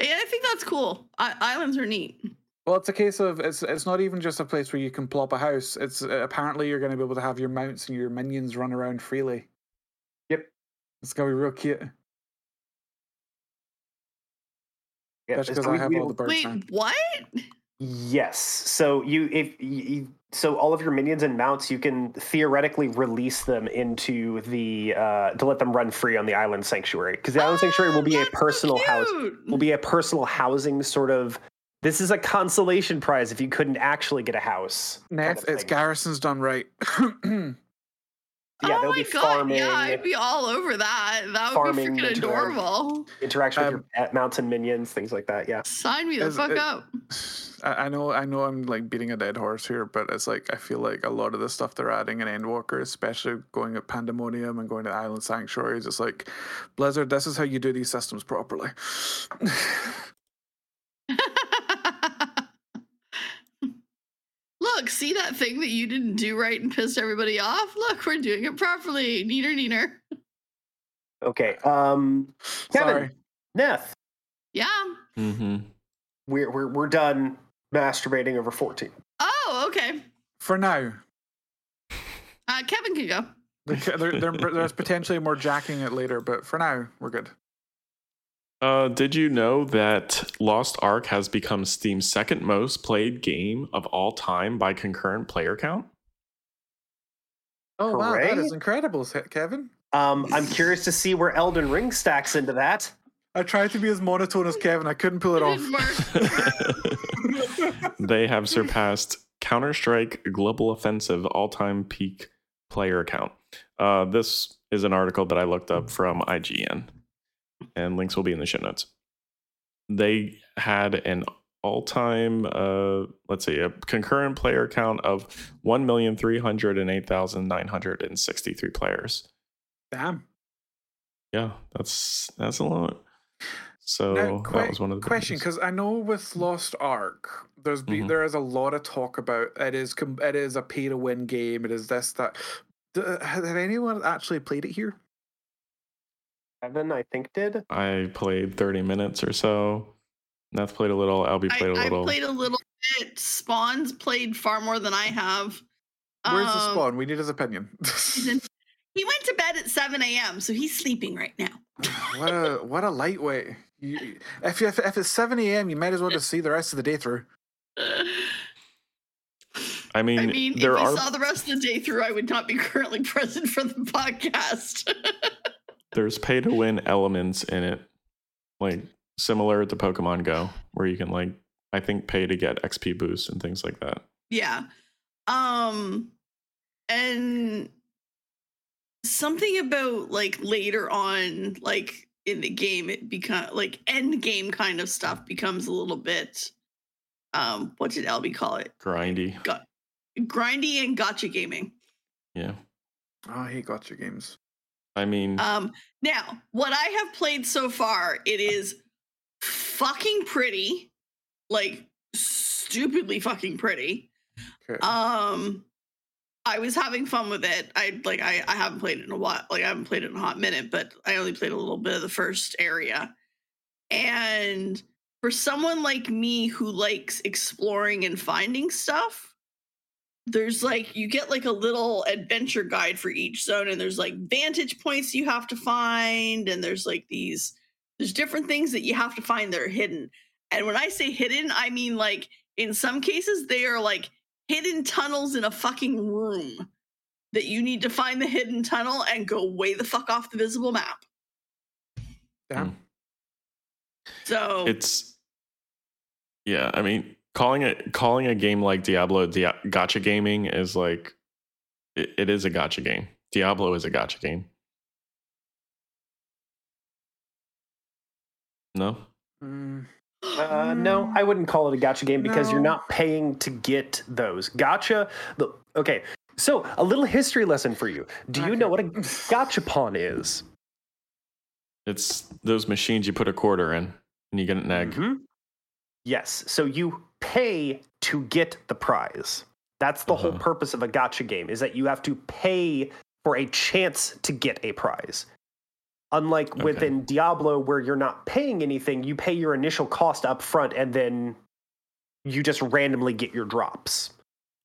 Yeah, I think that's cool. I- islands are neat. Well, it's a case of it's it's not even just a place where you can plop a house. It's uh, apparently you're going to be able to have your mounts and your minions run around freely. Yep. It's gonna be real cute. Yeah, That's because I have we- all the birds Wait, now. what? Yes. So you if you, so all of your minions and mounts you can theoretically release them into the uh to let them run free on the island sanctuary because the island sanctuary will be a Oh, that's so personal house will be a personal housing sort of this is a consolation prize if you couldn't actually get a house. kind of it's. Garrison's done right. yeah, oh they'll my be god! farming Yeah, I'd be all over that. That would farming, be freaking adorable. interaction with Um, your pet mounts and minions, things like that. Yeah. Sign me the Is fuck it- up. I, I know, I know, I'm like beating a dead horse here, but it's like I feel like a lot of the stuff they're adding in Endwalker, especially going at Pandemonium and going to Island Sanctuaries, it's like Blizzard. This is how you do these systems properly. Look, see that thing that you didn't do right and pissed everybody off? Look, we're doing it properly. Neener, neener. Okay. Um Kevin. Sorry. Neth, Yeah. Mm-hmm. we're we're we're done masturbating over 14. Oh, okay. For now, Uh, Kevin can go. there, there, there's potentially more jacking it later, but for now, we're good. Uh, did you know that Lost Ark has become Steam's second most played game of all time by concurrent player count? Oh wow, that Hooray. is incredible, Kevin. Um I'm curious to see where Elden Ring stacks into that. I tried to be as monotone as Kevin. I couldn't pull it It off. they have surpassed Counter Strike Global Offensive all time peak player count. Uh, this is an article that I looked up from IGN, and links will be in the show notes. They had an all time, uh, let's see, a concurrent player count of 1,308,963 players. Damn. Yeah, that's that's a lot. So Now, que- that was one of the question because I know with Lost Ark, there's be, Mhm. there is a lot of talk about it is com- it is a pay to win game. It is this that. Had anyone actually played it here? Evan, I think did. I played 30 minutes or so. Neth played a little. Albie I, played a I little. played a little bit. Spawns played far more than I have. Where's the Um, spawn? We need his opinion. in- He went to bed at 7 a.m., so he's sleeping right now. what a what a lightweight. You, if, if if it's seven a.m., you might as well just see the rest of the day through. I mean, I mean, if there you are saw the rest of the day through, I would not be currently present for the podcast. There's pay to win elements in it, like similar to Pokemon Go, where you can like I think pay to get XP boosts and things like that. yeah. Um and something about like later on like in the game it become like end game kind of stuff becomes a little bit um what did Albie call it? Grindy, Got Grindy and gacha gaming. yeah. Oh, I hate gacha games. I mean, Um, now, what I have played so far, it is fucking pretty, like stupidly fucking pretty. Okay. Um, I was having fun with it. I like I, I haven't played it in a while. Like I haven't played it in a hot minute, but I only played a little bit of the first area. And for someone like me who likes exploring and finding stuff, there's like you get like a little adventure guide for each zone and there's like vantage points you have to find and there's like these there's different things that you have to find that are hidden. And when I say hidden, I mean like in some cases they are like hidden tunnels in a fucking room that you need to find the hidden tunnel and go way the fuck off the visible map. Damn. Hmm. So it's yeah. I mean, calling it calling a game like Diablo Dia- gacha gaming is like it, it is a gacha game. Diablo is a gacha game. No, Mm, Uh, no, I wouldn't call it a gacha game because you're not paying to get those. Gotcha. The, okay, so a little history lesson for you. Do you know what a gachapon is? It's those machines you put a quarter in and you get an egg. Mhm. Yes. So you pay to get the prize. That's the whole Uh-huh. purpose of a gacha game is that you have to pay for a chance to get a prize. Unlike Okay. within Diablo where you're not paying anything, you pay your initial cost up front and then you just randomly get your drops.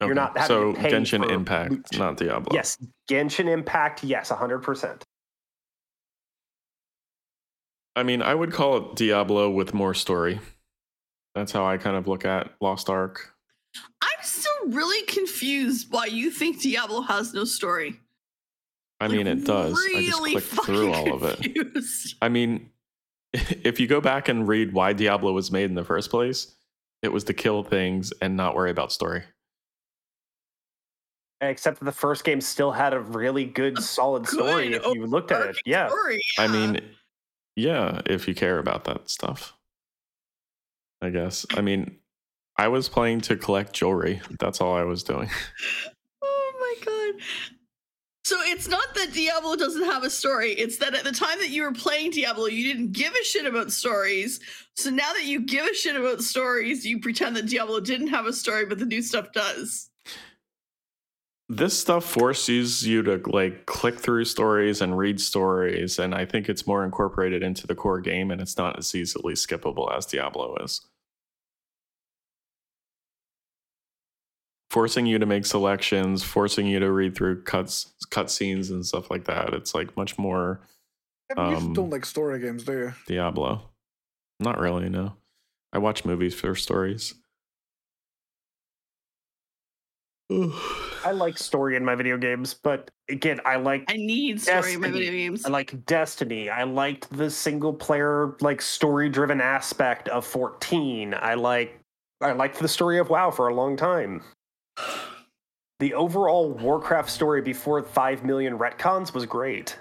You're not having so to pay Genshin for Impact, loot. not Diablo. Yes, Genshin Impact, yes, 100%. I mean, I would call it Diablo with more story. That's how I kind of look at Lost Ark. I'm still really confused why you think Diablo has no story. I Like, mean, it does. I just really clicked through fucking all of it. I mean, if you go back and read why Diablo was made in the first place, it was to kill things and not worry about story. Except that the first game still had a really good, A solid story if you looked at it. Yeah. story, I mean, yeah, if you care about that stuff. I guess. I mean, I was playing to collect jewelry. That's all I was doing. Oh my god. So it's not that Diablo doesn't have a story, it's that at the time that you were playing Diablo, you didn't give a shit about stories. So now that you give a shit about stories, you pretend that Diablo didn't have a story, but the new stuff does. this stuff forces you to like click through stories and read stories and i think it's more incorporated into the core game and it's not as easily skippable as diablo is forcing you to make selections forcing you to read through cuts cut scenes and stuff like that it's like much more Yeah, but you Um, just don't like story games, do you? diablo not really no i watch movies for stories I like story in my video games, but again, I like I need story in my video games. I like Destiny. I liked the single player like story driven aspect of 14. I like I liked the story of WoW for a long time. The overall Warcraft story before 5 million retcons was great.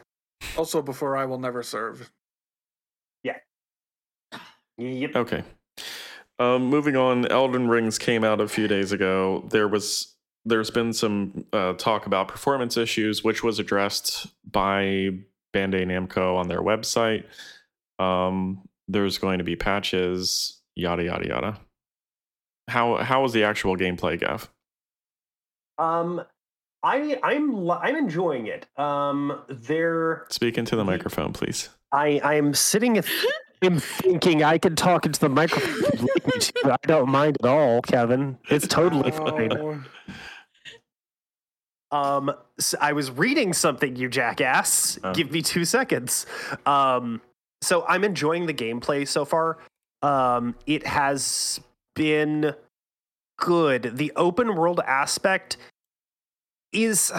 Also, before I will never serve. Yeah. Yep. Okay. Um, moving on, Elden Rings came out a few days ago. There was there's been some uh, talk about performance issues, which was addressed by Bandai Namco on their website. Um, there's going to be patches, yada yada yada. How how was the actual gameplay, Gav? Um I I'm I'm enjoying it. Um there Speak into the microphone, please. I I'm sitting I'm thinking I can talk into the microphone. I don't mind at all, Kevin. It's totally fine. Um, s I I was reading something, you jackass. Oh. Give me two seconds. Um, so I'm enjoying the gameplay so far. Um, it has been good. The open world aspect is,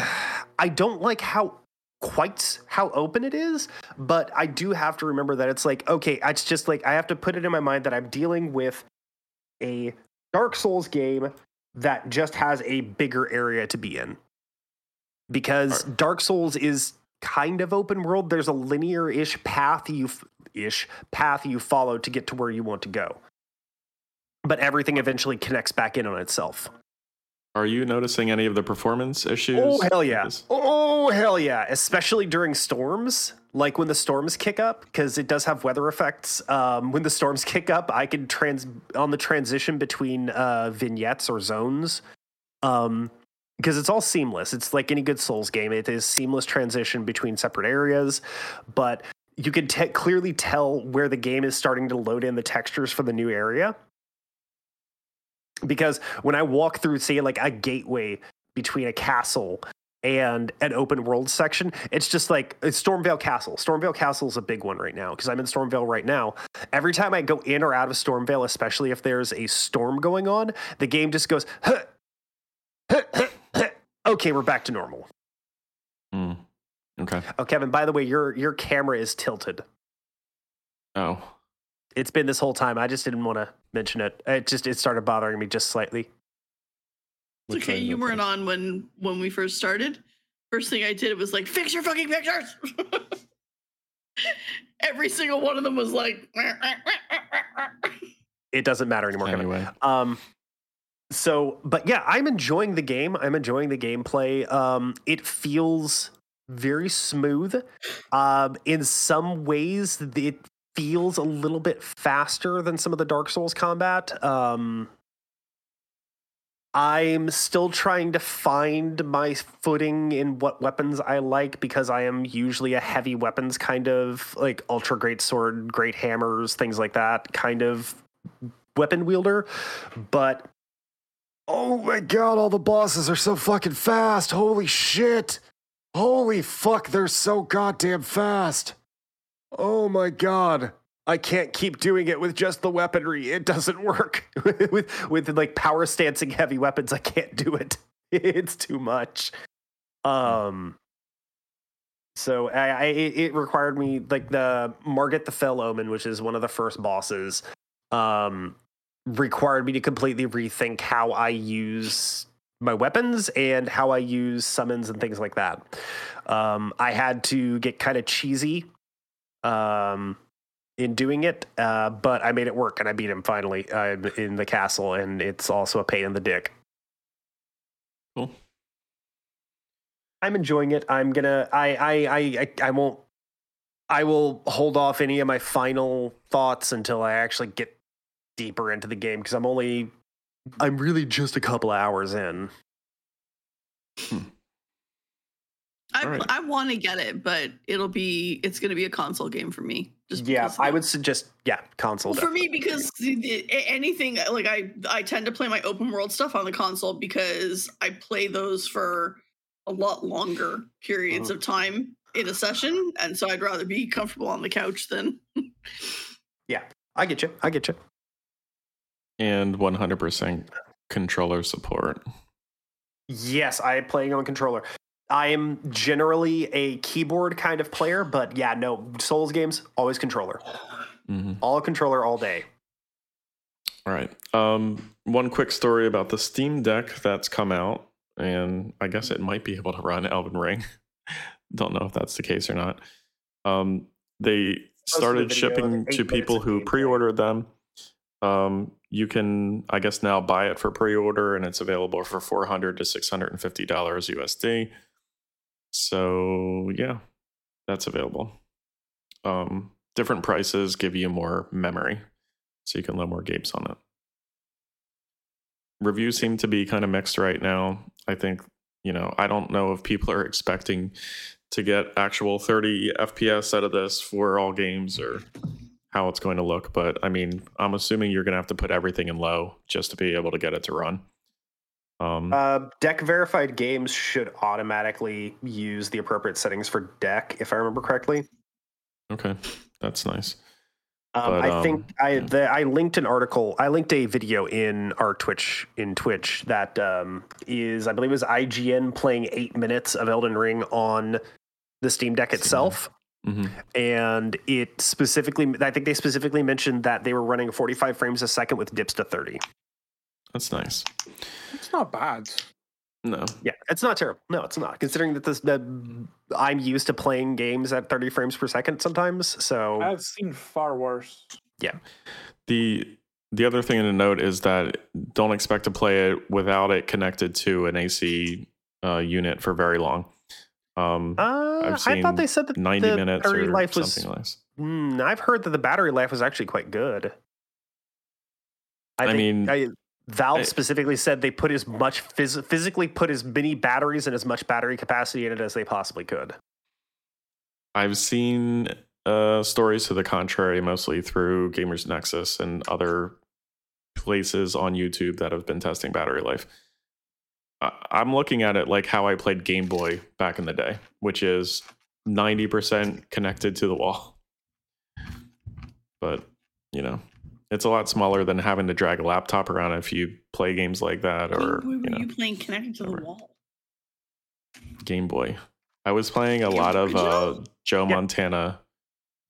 I don't like how quite how open it is, but I do have to remember that it's like, okay, it's just like, I have to put it in my mind that I'm dealing with a Dark Souls game that just has a bigger area to be in because Dark Souls is kind of open world. There's a linear-ish path you ish path you follow to get to where you want to go, but everything eventually connects back in on itself. Are you noticing any of the performance issues? Oh hell yeah! Oh hell yeah! Especially during storms, like when the storms kick up, because it does have weather effects. Um, when the storms kick up, I can trans on the transition between uh, vignettes or zones. Um, because it's all seamless. It's like any good Souls game. It is seamless transition between separate areas, but you can te- clearly tell where the game is starting to load in the textures for the new area. Because when I walk through, say, like a gateway between a castle and an open world section, it's just like it's Stormveil Castle. Stormveil Castle is a big one right now because I'm in Stormveil right now. Every time I go in or out of Stormveil, especially if there's a storm going on, the game just goes, huh, huh, huh, huh. okay, we're back to normal. Mm. Okay. Oh, Kevin, by the way, your your camera is tilted. Oh. It's been this whole time. I just didn't want to mention it. It just it started bothering me just slightly. It's Which okay, you weren't on when when we first started. First thing I did was like fix your fucking pictures. Every single one of them was like it doesn't matter anymore. Kevin. Anyway, Um, so, but yeah, I'm enjoying the game. I'm enjoying the gameplay. Um, it feels very smooth. Um, in some ways, it feels a little bit faster than some of the Dark Souls combat. Um, I'm still trying to find my footing in what weapons I like because I am usually a heavy weapons kind of like ultra great sword, great hammers, things like that kind of weapon wielder. But oh my god, all the bosses are so fucking fast. Holy shit. Holy fuck, they're so goddamn fast. Oh my god. I can't keep doing it with just the weaponry. It doesn't work. with with like power stancing heavy weapons, I can't do it. It's too much. Um so I, I it required me like the Margit the Fell Omen, which is one of the first bosses, um required me to completely rethink how I use my weapons and how I use summons and things like that. Um, I had to get kind of cheesy um, in doing it, uh, but I made it work and I beat him finally uh, in the castle, and it's also a pain in the dick. Cool. I'm enjoying it. I'm gonna. I. I. I. I, I won't. I will hold off any of my final thoughts until I actually get deeper into the game because I'm only. I'm really just a couple hours in. I, Alright. I want to get it, but it'll be it's going to be a console game for me. Just Yeah, I would suggest. Yeah, console. Well, for me because the- the- a- anything like I I tend to play my open world stuff on the console because I play those for a lot longer periods Mhm. of time in a session, and so I'd rather be comfortable on the couch than yeah, I get you. I get you. and 100% controller support. Yes, I am playing on controller. I am generally a keyboard kind of player, but yeah, no Souls games always controller, hmm all controller all day. All right. Um, one quick story about the Steam Deck that's come out, and I guess it might be able to run Elden Ring. Don't know if that's the case or not. Um, they started shipping to people who pre-ordered them. Um, you can, I guess, now buy it for pre-order, and it's available for four hundred to six hundred and fifty dollars USD. So yeah, that's available. Um, different prices give you more memory, so you can load more games on it. Reviews seem to be kind of mixed right now. I think you know I don't know if people are expecting to get actual 30 FPS out of this for all games or how it's going to look, but I mean I'm assuming you're going to have to put everything in low just to be able to get it to run. Um, Uh, deck verified games should automatically use the appropriate settings for deck, if I remember correctly. okay, that's nice. Um, But, I think um, I yeah. the, I linked an article. I linked a video in our Twitch in Twitch that um, is I believe it was IGN playing eight minutes of Elden Ring on the Steam Deck itself, hmm and it specifically I think they specifically mentioned that they were running 45 frames a second with dips to 30. That's nice. It's not bad. No, Yeah, it's not terrible. No, it's not. Considering that this that I'm used to playing games at 30 frames per second sometimes, so I've seen far worse. Yeah. The the other thing to note is that don't expect to play it without it connected to an AC uh, unit for very long. Um, uh, I've I thought they said that 90 the minutes battery or life was something less. Mm, I've heard that the battery life was actually quite good. I, I think mean, I, Valve specifically said they put as much phys- physically put as many batteries and as much battery capacity in it as they possibly could. I've seen uh, stories to the contrary, mostly through Gamers Nexus and other places on YouTube that have been testing battery life. I- I'm looking at it like how I played Game Boy back in the day, which is 90% connected to the wall. But, you know, it's a lot smaller than having to drag a laptop around if you play games like that or, Where you were know, you playing connected to the wall? Game Boy. I was playing a The lot of uh. Joe Yeah. Montana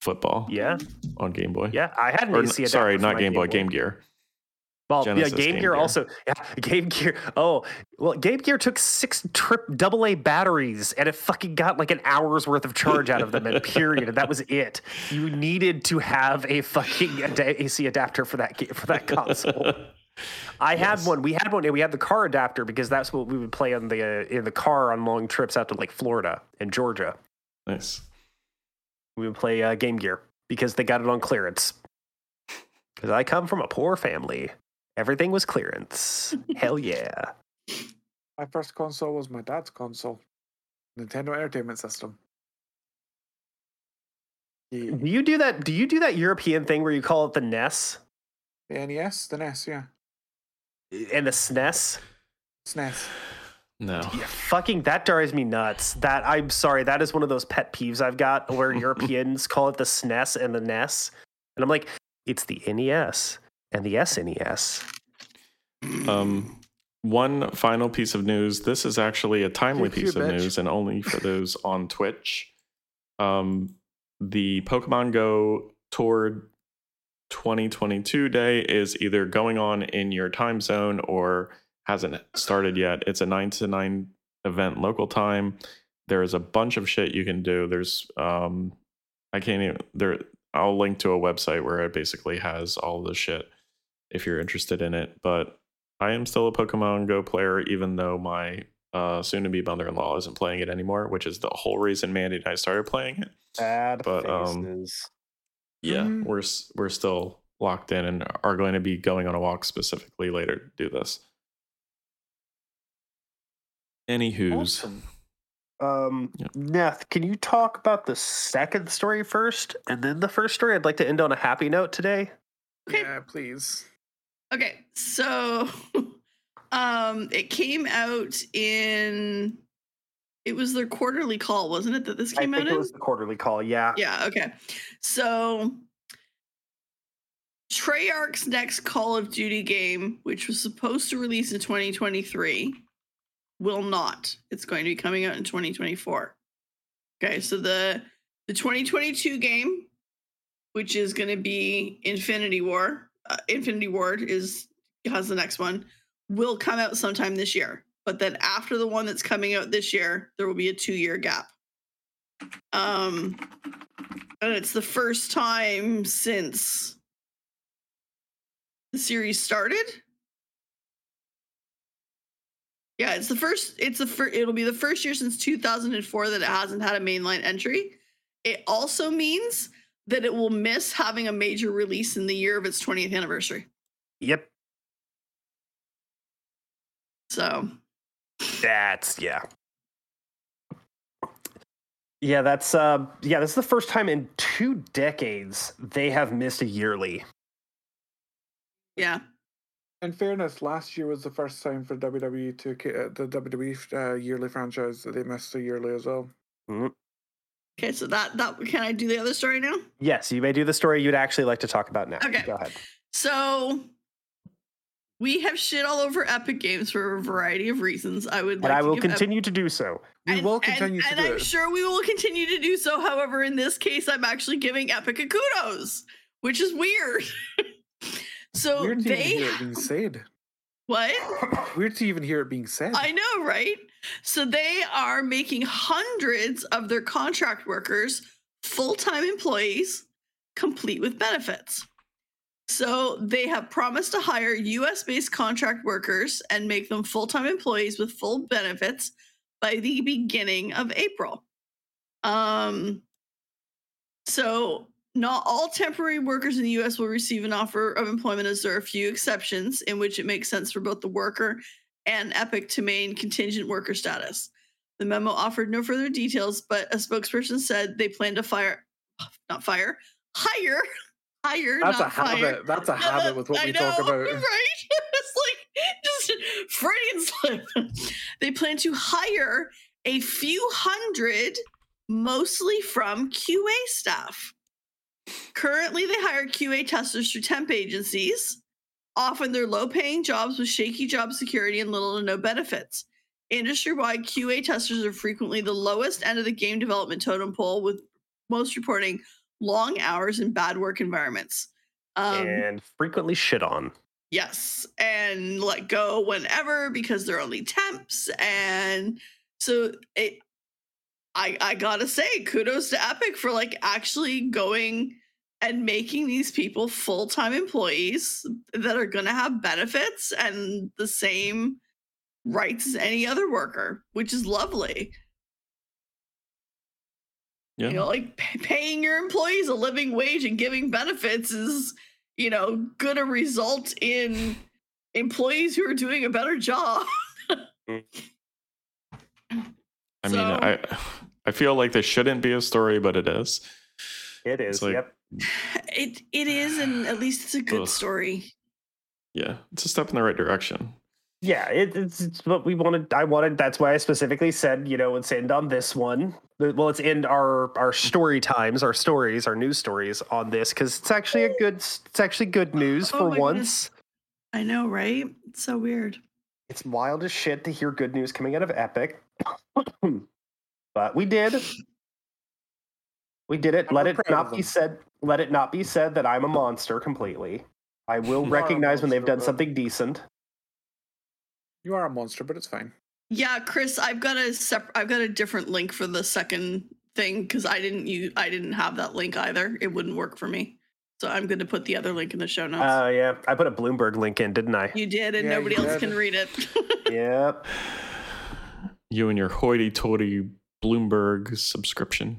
football Yeah, on Game Boy. yeah. I had an Or, AC sorry, not my Game Boy, Game Gear. Well, Genesis yeah, Game, Game Gear, Gear. also. Yeah, Game Gear. Oh, well, Game Gear took six trip double A batteries, and it fucking got like an hour's worth of charge out of them. And period, and that was it. You needed to have a fucking AC adapter for that for that console. I had one. We had one. and We had the car adapter because that's what we would play on the uh, in the car on long trips out to like Florida and Georgia. Nice. We would play uh, Game Gear because they got it on clearance. Because I come from a poor family. Everything was clearance. Hell yeah. My first console was my dad's console, Nintendo Entertainment System. The, Do you do that? Do you do that European thing where you call it the NES the NES, the NES, yeah, eh, and the SNES? SNES. No. Yeah, fucking that drives me nuts. That I'm sorry, that is one of those pet peeves I've got where Europeans call it the SNES and the NES, and I'm like, it's the NES and the SNES. Um, one final piece of news. This is actually a timely you, piece of bitch. news, and only for those on Twitch. Um, the Pokemon Go Tour 2022 day is either going on in your time zone or hasn't started yet. It's a nine to nine event local time. There's a bunch of shit you can do. There's um, I can't even there. I'll link to a website where it basically has all the shit if you're interested in it. But I am still a Pokemon Go player, even though my uh, soon-to-be mother-in-law isn't playing it anymore, which is the whole reason Mandy and I started playing it. Bad But, um, faces. Yeah, Mhm. we're we're still locked in and are going to be going on a walk specifically later to do this. Anywho's, Awesome. Um, Yeah. Neth, can you talk about the second story first and then the first story? I'd like to end on a happy note today. Okay. Yeah, please. Okay, so um it came out in it was their quarterly call, wasn't it? That this I came think out it in? was the quarterly call. Yeah. Yeah, okay. So Treyarch's next Call of Duty game, which was supposed to release in 2023, will not. It's going to be coming out in 2024. Okay, so the the 2022 game, which is going to be Infinity War, uh, Infinity Ward is has the next one, will come out sometime this year. But then after the one that's coming out this year, there will be a two year gap. Um, and it's the first time since the series started. Yeah, it's the first. It's the first. It'll be the first year since 2004 that it hasn't had a mainline entry. It also means that it will miss having a major release in the year of its 20th anniversary. Yep. So That's yeah. Yeah, that's uh yeah, this is the first time in two decades they have missed a yearly. yeah, In fairness, last year was the first time for WWE to uh, the WWE uh, yearly franchise that they missed a yearly as well. Okay. So that that can I do the other story now? Yes, you may do the story you'd actually like to talk about now. Okay. Go ahead. So we have shit all over Epic Games for a variety of reasons. I would like and I will Epic- continue to do so. We and- will continue and, to do I'm it. sure we will continue to do so. However, in this case, I'm actually giving Epic a kudos, which is weird. so Weird they hear it being said. What? Weird to even hear it being said. I know, right? So they are making hundreds of their contract workers full time employees, complete with benefits. So they have promised to hire US based contract workers and make them full time employees with full benefits by the beginning of April. Um, so not all temporary workers in the US will receive an offer of employment as there are a few exceptions in which it makes sense for both the worker and Epic to maintain contingent worker status. The memo offered no further details, but a spokesperson said they plan to fire, not fire, hire, hire, That's a fire. habit. That's a No, habit with what I we talk about. Right? it's like just Freudian slip. they plan to hire a few hundred, mostly from QA staff. Currently, they hire QA testers through temp agencies. Often, they're low paying jobs with shaky job security and little to no benefits. Industry wide QA testers are frequently the lowest end of the game development totem pole, with most reporting long hours and bad work environments. Um, and frequently shit on. Yes, and let go whenever because they're only temps, and so it. I I gotta say, kudos to Epic for like actually going and making these people full time employees that are gonna have benefits and the same rights as any other worker, which is lovely. Yeah. You know, like p- paying your employees a living wage and giving benefits is, you know, gonna result in employees who are doing a better job. Mm. I mean, So- I I feel like this shouldn't be a story, but it is. It is. Like- yep. It it is, and at least it's a good Ugh. story. Yeah, it's a step in the right direction. Yeah, it, it's, it's what we wanted. I wanted. That's why I specifically said, you know, let's end on this one. Well, let's end our our story times, our stories, our news stories on this because it's actually a good. It's actually good news Oh for once. goodness. I know, right? It's so weird. It's wild as shit to hear good news coming out of Epic, but we did. We did it. I'm Let it not be said. Let it not be said that I'm a monster completely. I will are a recognize when they've done something decent. You are a monster, but it's fine. Yeah, Chris, I've got a sep- I've got a different link for the second thing because I didn't use I didn't have that link either. It wouldn't work for me. So I'm going to put the other link in the show notes. Oh yeah, I put a Bloomberg link in, didn't I? you did, and Yeah, nobody else did. can read it. Yep. You and your hoity-toity Bloomberg subscription.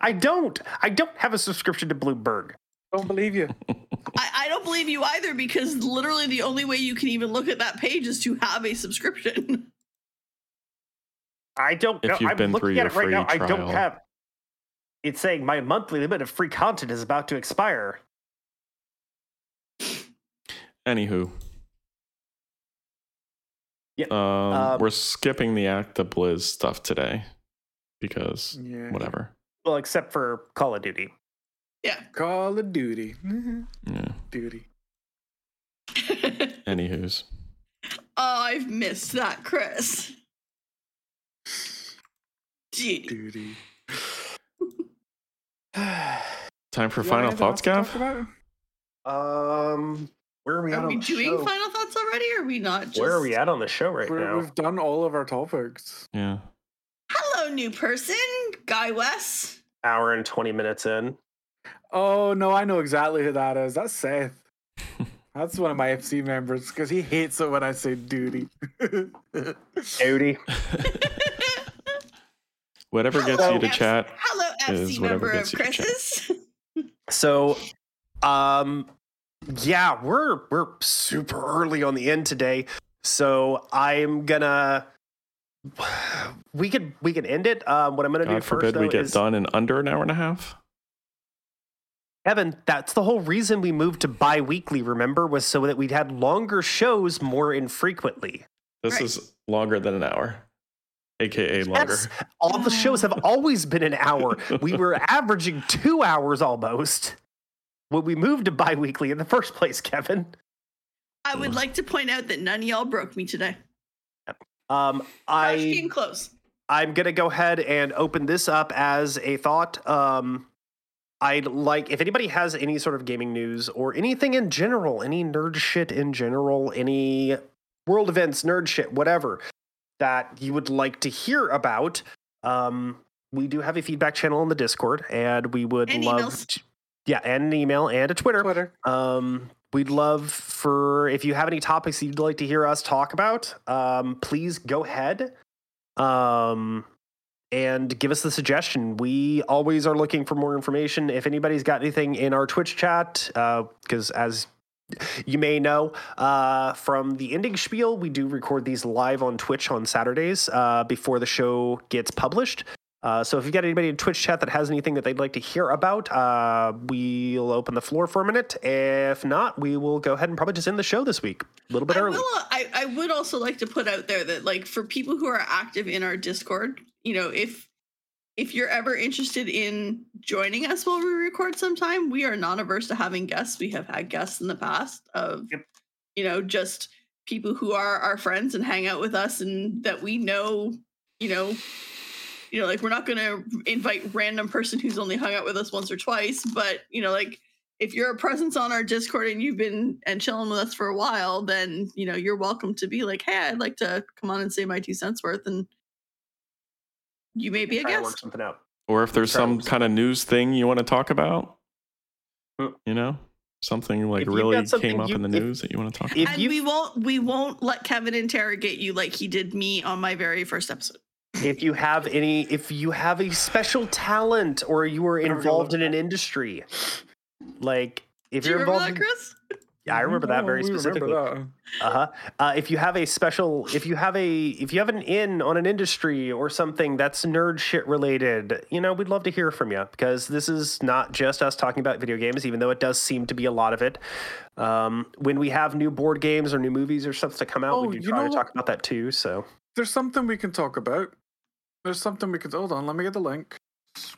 I don't. I don't have a subscription to Bloomberg. Don't believe you. I, I don't believe you either because literally the only way you can even look at that page is to have a subscription. I don't If know. you've I'm been through looking at it your right now. free I don't have. It's saying my monthly limit of free content is about to expire. Anywho. Yeah, Um, um, we're skipping the Act the Blizz stuff today because Yeah. whatever. Well, except for Call of Duty. yeah. Call of Duty. Mhm. Yeah. Duty. Anywho's. oh, I've missed that, Chris. Gee. Duty. Time for You final thoughts, else Gav? um, where are we Are on we the doing show? final thoughts already? Or are we not just Where are we at on the show right We're- now? We've done all of our topics. Yeah. Hello, new person, Guy West. Hour and twenty minutes in. Oh no, I know exactly who that is. That's Seth. That's one of my FC members because he hates it when I say duty. Duty. Whatever gets Hello, you to F- chat. Hello, FC whatever member of gets you to chat. Chris's. So, um, yeah, we're we're super early on the end today. So I'm gonna. We could we can end it. Um, what I'm gonna do God first forbid though, we get is done in under an hour and a half. Kevin, That's the whole reason we moved to bi-weekly. Remember, was so that we'd had longer shows more infrequently. This Right. is longer than an hour, aka longer. Yes, all the shows have always been an hour. We were averaging two hours almost when we moved to bi-weekly in the first place, Kevin. I would like to point out that none of y'all broke me today. Um, Crash I game close. I'm gonna go ahead and open this up as a thought. Um, I'd like if anybody has any sort of gaming news or anything in general, any nerd shit in general, any world events, nerd shit, whatever that you would like to hear about. Um, we do have a feedback channel in the Discord, and we would And love, to- yeah, and an email and a Twitter. Twitter. Um, we'd love for if you have any topics you'd like to hear us talk about, um, please go ahead um, and give us the suggestion. We always are looking for more information. If anybody's got anything in our Twitch chat, because as you may know uh, from the ending spiel, we do record these live on Twitch on Saturdays uh, before the show gets published. Uh, so if you've got anybody in Twitch chat that has anything that they'd like to hear about, uh, we'll open the floor for a minute. If not, we will go ahead and probably just end the show this week a little bit I, early. will, I, I would also like to put out there that like for people who are active in our discord you know if if you're ever interested in joining us while we record sometime we are not averse to having guests we have had guests in the past of Yep. you know just people who are our friends and hang out with us and that we know you know you know like we're not going to invite random person who's only hung out with us once or twice but you know like if you're a presence on our Discord and you've been and chilling with us for a while, then you know you're welcome to be like, hey, I'd like to come on and say my two cents worth, and you may be a Try to work guest. something out. Or if there's some kind of news thing you want to talk about, Hmm. you know, something like really something came up you- in the if- news that you want to talk about. If and we won't we won't let Kevin interrogate you like he did me on my very first episode. If you have any if you have a special talent or you are involved in an industry like if Do you you're remember involved that, in, Chris? yeah, I remember that very specifically. Uh-huh. Uh, if you have a special, if you have a, if you have an in on an industry or something that's nerd shit related, you know, we'd love to hear from you because this is not just us talking about video games, even though it does seem to be a lot of it. Um, when we have new board games or new movies or stuff to come out, Oh, we do you try to talk what? about that too. So, There's something we can talk about. There's something we could Hold on, let me get the link.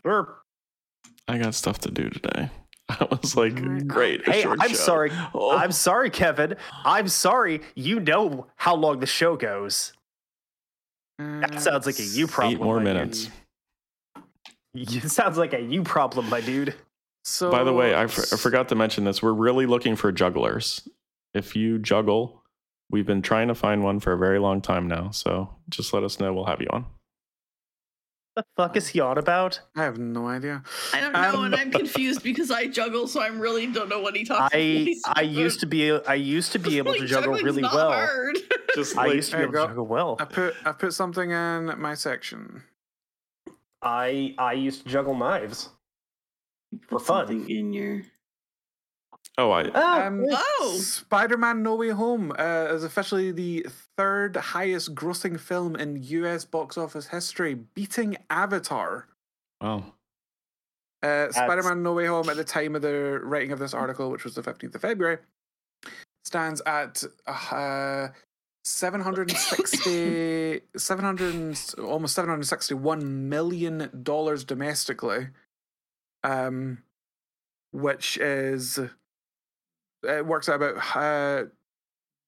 or, I got stuff to do today. I was like, great. hey, I'm show. sorry. Oh. I'm sorry, Kevin. I'm sorry. You know how long the show goes. That uh, sounds like a you problem. Eight more my dude. minutes. It sounds like a you problem, my dude. So, By the way, I, f- I forgot to mention this. We're really looking for jugglers. If you juggle, we've been trying to find one for a very long time now. So just let us know. We'll have you on. The fuck is he on about? I have no idea. I don't know, Um, and I'm confused because I juggle, so I really don't know what he talks I I used to be I used to be able to juggle really well. Hard. Just I used to be able you to juggle well. I put I put something in my section. I I used to juggle knives. For Put fun. something in your. Oh, I Um, Oh, Spider-Man: No Way Home uh, is officially the third highest grossing film in U.S. box office history, beating Avatar. wow. Uh, Spider-Man: No Way Home at the time of the writing of this article, which was the 15th of February, stands at uh, 760 700 almost 761 million dollars domestically um which is it works out about uh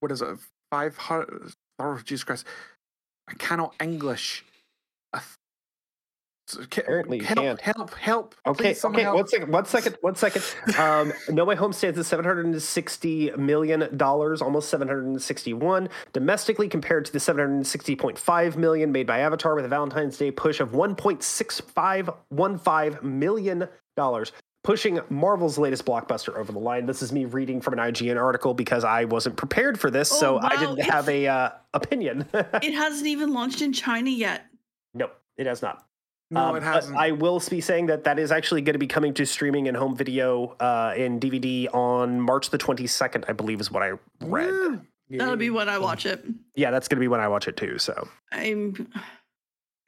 what is it 500 oh jesus christ i cannot english th- ca- Apparently help, can't. help help Okay, Please, okay, help. one second, one second, one second. Um, no Way Home stands at seven hundred and sixty million dollars, almost seven hundred and sixty-one domestically, compared to the seven hundred and sixty point five million made by Avatar with a Valentine's Day push of one point six five one five million dollars, pushing Marvel's latest blockbuster over the line. This is me reading from an IGN article because I wasn't prepared for this, Oh, so I didn't it's- have a uh, opinion. it hasn't even launched in China yet. no, it has not. no Um, it hasn't I will be saying that that is actually going to be coming to streaming and home video uh, in DVD on March the 22nd, I believe is what I read. Woo! That'll be when I watch it. Yeah, that's going to be when I watch it too. So I'm.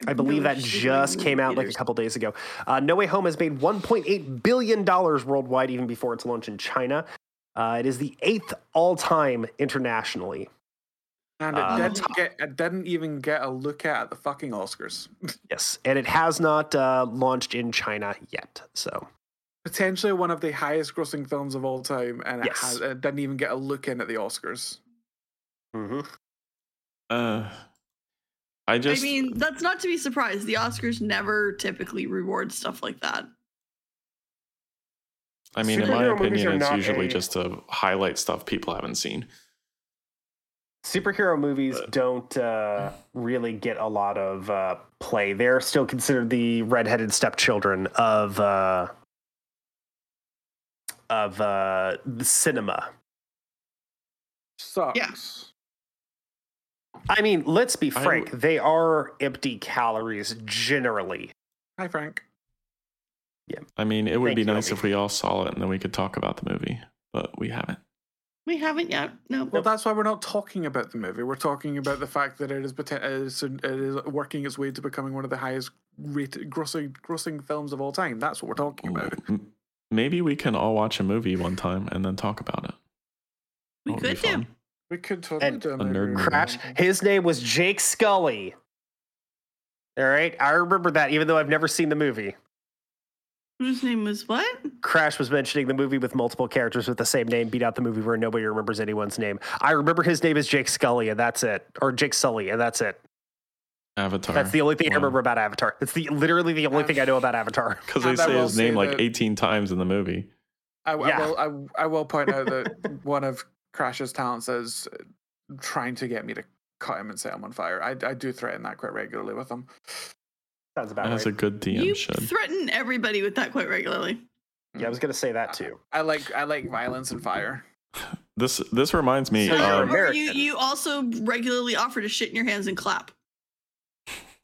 I believe No that just came out like a couple days ago. Uh, no Way Home has made 1.8 billion dollars worldwide, even before its launch in China. Uh, it is the eighth all-time internationally. and it uh, didn't get it didn't even get a look at at the fucking oscars Yes, and it has not uh, launched in China yet. So potentially one of the highest grossing films of all time and it, has, it didn't even get a look in at the oscars mhm. Uh, I just I mean, that's not to be surprised. The Oscars never typically reward stuff like that. I mean, in my superhero movies are opinion, it's usually a- just to highlight stuff people haven't seen. superhero movies But- don't uh, really get a lot of uh, play. They're still considered the redheaded stepchildren of uh, of uh, the cinema. sucks I mean, let's be I frank; they are empty calories generally. hi frank Yeah. I mean, it would Thank be you, nice Obi. if we all saw it and then we could talk about the movie, but we haven't. We haven't yet. No. well that's why we're not talking about the movie we're talking about the fact that it is, it is, it is working its way to becoming one of the highest rated grossing, grossing films of all time that's what we're talking about Maybe we can all watch a movie one time and then talk about it. We That could do. fun. We could totally And do a a nerd review. Crash. His name was Jake Scully. All right, I remember that, even though I've never seen the movie. Whose name was what? Crash was mentioning the movie with multiple characters with the same name, beat out the movie where nobody remembers anyone's name. I remember his name is Jake Scully, and that's it, or Jake Sully, and that's it. Avatar. That's the only thing I remember about Avatar. It's the literally the only thing I know about Avatar. Because they And I say his name like that- 18 times in the movie. I, I Yeah. will. I, I will point out that one of Crash's talents is trying to get me to cut him and set him on fire. I, I do threaten that quite regularly with him. Sounds about As right. a good DM you should. threaten everybody with that quite regularly. yeah, I was gonna say that too. I like I like violence and fire. This this reminds me. So you're um, you, you also regularly offer to shit in your hands and clap.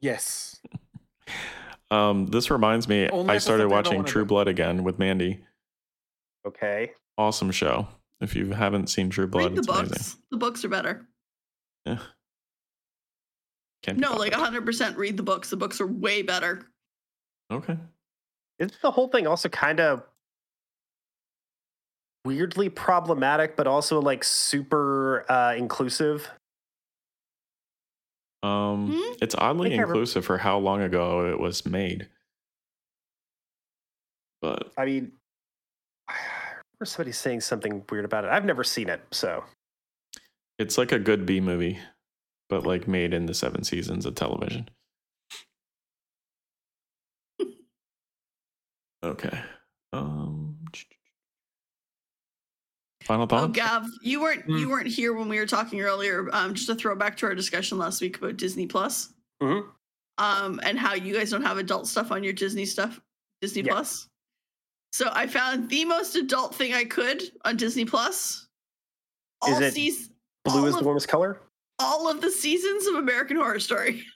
Yes. um, this reminds me. Only I started something I don't watching True do. Blood again with Mandy. Okay. Awesome show. If you haven't seen True Blood, Read the it's books. amazing. The books are better. Yeah. Can't No, like bothered. 100% read the books. The books are way better. okay. Isn't the whole thing also kind of weirdly problematic, but also like super uh, inclusive? Um, Hmm? it's oddly think I rem- inclusive for how long ago it was made. But I mean, I remember somebody saying something weird about it. I've never seen it, so it's like a good B movie, but like made in the seven seasons of television. okay. Um. Final thought. Oh. Gav, you weren't Hmm. you weren't here when we were talking earlier. Um, just to throw back to our discussion last week about Disney Plus, Mhm. um, and how you guys don't have adult stuff on your Disney stuff, Disney Yeah. Plus. So I found the most adult thing I could on Disney Plus. Is it seas- blue is of, the warmest color. all of the seasons of American Horror Story.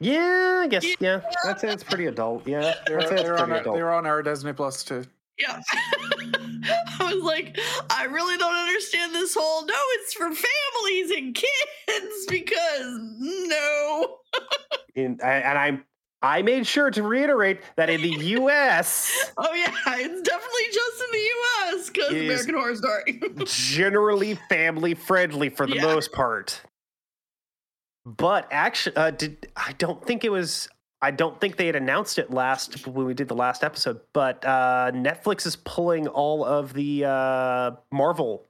Yeah, I guess. Yeah, that's it's pretty adult. Yeah, They're, that's, that's they're, on pretty our, adult. they're on our Disney Plus too. Yeah. I was like, I really don't understand this whole no, it's for families and kids because no. In, I, and I I made sure to reiterate that in the U.S., Oh yeah, it's definitely just in the US because American Horror Story. generally family friendly for the Yeah. most part. But actually, uh, did I don't think it was. I don't think they had announced it last when we did the last episode. But uh, Netflix is pulling all of the uh, Marvel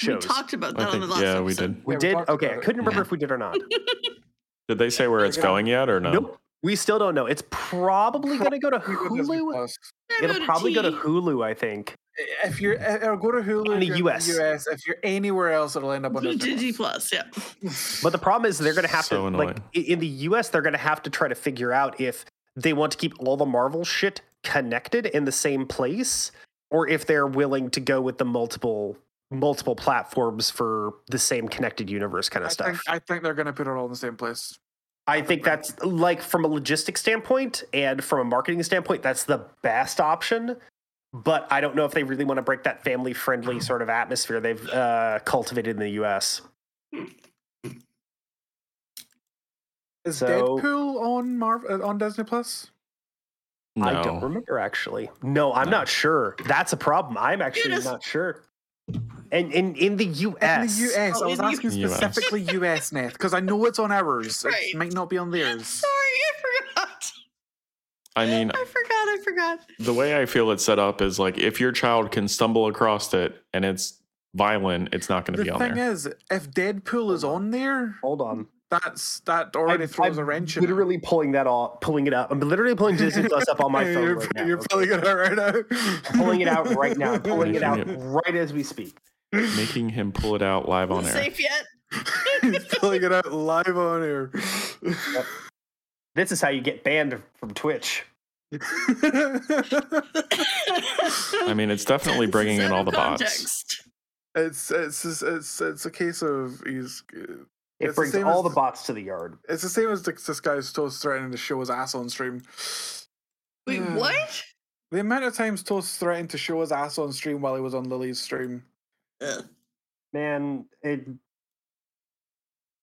shows. we talked about I that on the think- last yeah, we did. We Yeah, we did. talked Okay, I couldn't remember Yeah. if we did or not. Did they say where it's going yet or no? Nope. We still don't know. It's probably going to go to We go Disney Hulu. It'll probably go to Hulu, I think. If you're, or go to Hulu In the you're US. US. If you're anywhere else, it'll end up on Disney Disney Plus. Plus, yeah. But the problem is they're going to have So to annoying. like in the US they're going to have to try to figure out if they want to keep all the Marvel shit connected in the same place or if they're willing to go with the multiple multiple platforms for the same connected universe kind I of think, stuff. I think they're going to put it all in the same place. I think that's like from a logistics standpoint and from a marketing standpoint that's the best option. But I don't know if they really want to break that family friendly sort of atmosphere they've uh, cultivated in the US. Is So- Deadpool on Marvel on Disney Plus? No. I don't remember actually. No, I'm No. not sure. That's a problem. I'm actually Goodness. not sure. And in in the US. In the US, Oh, I was asking US. specifically US net because I know it's on ours. Right. It might not be on theirs. Sorry, I forgot. I mean, I forgot, I forgot. the way I feel it's set up is like if your child can stumble across it and it's violent, it's not going to be on there. The thing is, if Deadpool is on there, hold on. that's that already I'm- throws I'm a wrench in. it. literally pulling that off, pulling it up. I'm literally pulling Disney Plus up on my phone You're, right now. you're okay? pulling it out right now. pulling it out right now. I'm pulling it out right as we speak. Making him pull it out live on air. safe yet? He's pulling it out live on air. This is how you get banned from Twitch. I mean, it's definitely bringing in all of the bots. context. it's it's just- it's it's a case of he's. Uh, it It's the brings all as- the bots to the yard. It's the same as this this guy's Toast threatening to show his ass on stream. Wait, what? The amount of times Toast threatened to show his ass on stream while he was on Lily's stream. Ugh. Man, it.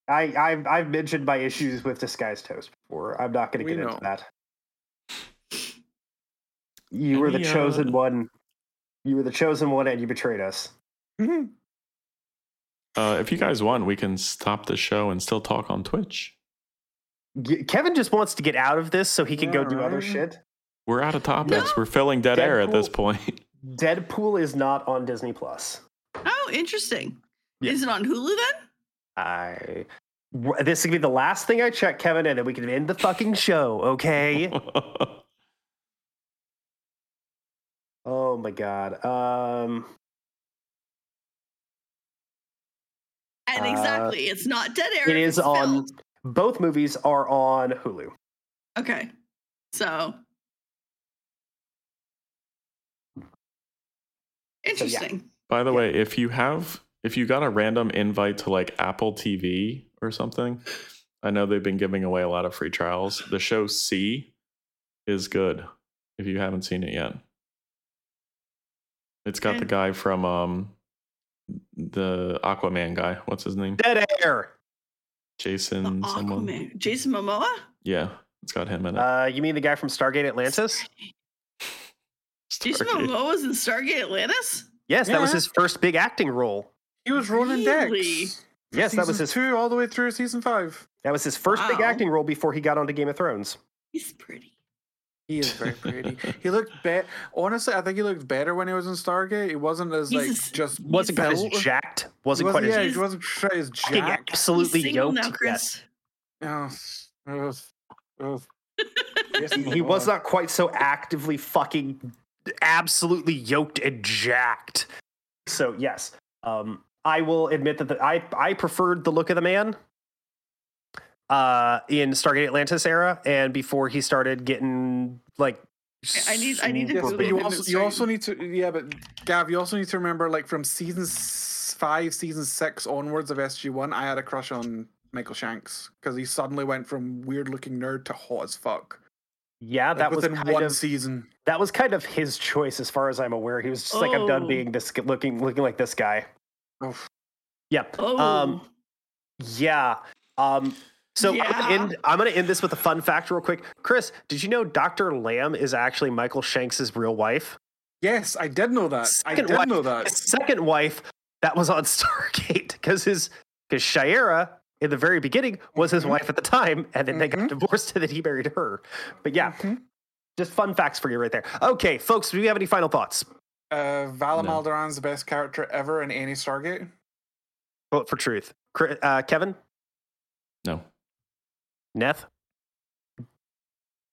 I I've I've mentioned my issues with disguised toast before. I'm not going to We get know. into that. You were the Any, uh, chosen one. You were the chosen one, and you betrayed us. Mhm. Uh, if you guys want, we can stop the show and still talk on Twitch. Kevin just wants to get out of this so he can go Yeah, do other shit. We're out of topics. No. We're filling dead air at this point. Deadpool is not on Disney Plus. Oh, interesting. Yeah. Is it on Hulu then? I This is gonna be the last thing I check, Kevin, and then we can end the fucking show. Okay. Oh my god. Um, And Uh, exactly, it's not dead air. it it's on. filmed. Both movies are on Hulu. Okay, so interesting. By the Yeah. way, if you have if you got a random invite to like Apple TV or something, I know they've been giving away a lot of free trials. The show See is good if you haven't seen it yet. It's got Okay. the guy from um the Aquaman guy. What's his name? Dead Air. Jason The someone. Aquaman. Jason Momoa. Yeah, it's got him in it. Uh, you mean the guy from Stargate Atlantis? Jason Stargate. Momoa was in Stargate Atlantis. Yes, that was his first big acting role. He was Ronon Really? Dex. Yes, that was his. two all the way through season five. That was his first big acting role before he got onto Game of Thrones. He's pretty. He is very pretty. he looked better. Honestly, I think he looked better when he was in Stargate. He wasn't as He's like a s- just Wasn't quite as built. jacked. He Wasn't quite yeah, as he wasn't quite as jacked. absolutely He's single yoked. now, Chris. Yes. Oh, oh, oh. Yes, He was not quite so actively fucking absolutely yoked and jacked. So yes, um, I will admit that the, I I preferred the look of the man uh, in Stargate Atlantis era, and before he started getting like. I need- I need to Yes, but you also you also need to yeah, but Gav, you also need to remember like from season five, season six onwards of SG One, I had a crush on Michael Shanks because he suddenly went from weird looking nerd to hot as fuck. Yeah, Like, that was kind one of season. that was kind of his choice, as far as I'm aware. He was just like, I'm done Oh. being this looking looking like this guy. Oh, Yeah. Oh, Um, yeah. Um, so I'm, gonna end, I'm gonna end this with a fun fact real quick. Chris, did you know Dr. Lam is actually Michael Shanks's real wife? yes, I did know that. I Second did wife- know His that. second wife that was on Stargate because his because Sha're in the very beginning was his Mhm. wife at the time, and then they got Mhm. divorced and then he married her. But yeah, Mhm. just fun facts for you right there. Okay, folks, do you have any final thoughts? Uh, Vala No. Mal Doran's the best character ever in any Stargate. Vote for truth. Chri- Uh, Kevin, No. Neth,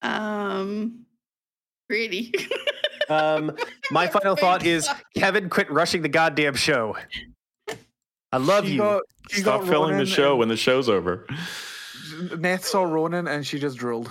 um, pretty. Um, my final thought is Kevin, quit rushing the goddamn show. I love She you. got- she Stop got filling the show when the show's over. Neth saw Ronon and she just drooled.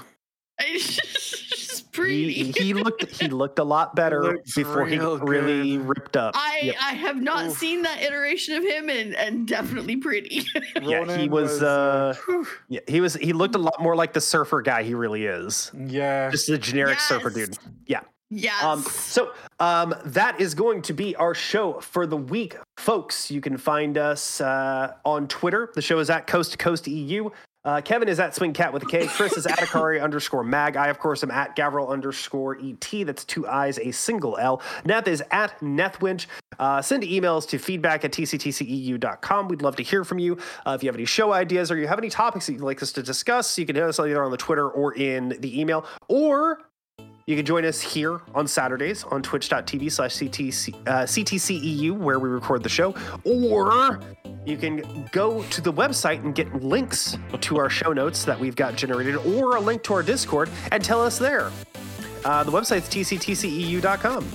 She's he, pretty. he looked he looked a lot better Looks before he real really good. ripped up. I Yep. I have not Oof. seen that iteration of him, and and definitely pretty. Yeah, he Ronon was, uh, whew, Yeah, he was he looked a lot more like the surfer guy he really is. yeah. Just a generic surfer dude. Yeah. Yes. Um, so um, that is going to be our show for the week, folks. You can find us uh, on Twitter. The show is at Coast to Coast EU. Uh, Kevin is at Swingkat with a K. Chris is at Akari underscore mag. I, of course, am at Gavriil underscore ET. That's two I's, a single L. Neth is at NethWench. Uh, send emails to feedback at tctceu.com. We'd love to hear from you. Uh, if you have any show ideas or you have any topics that you'd like us to discuss, you can hit us either on the Twitter or in the email. Or you can join us here on Saturdays on twitch.tv slash CTC, uh, CTCEU, where we record the show. Or you can go to the website and get links to our show notes that we've got generated, or a link to our Discord, and tell us there. Uh, the website's tctceu.com.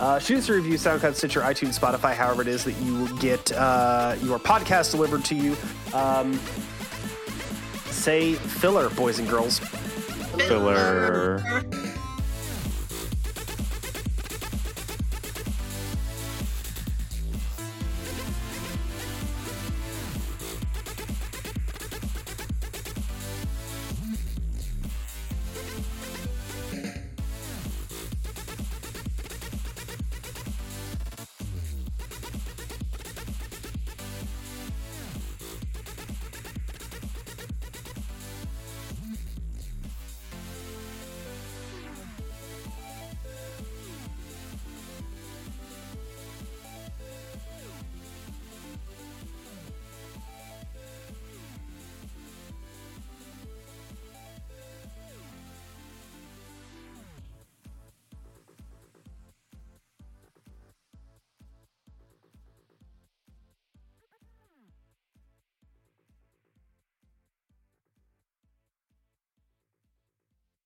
Uh, shoot us a review, SoundCloud, Stitcher, iTunes, Spotify, however it is that you get uh, your podcast delivered to you. Um, say filler, boys and girls. Filler. Filler.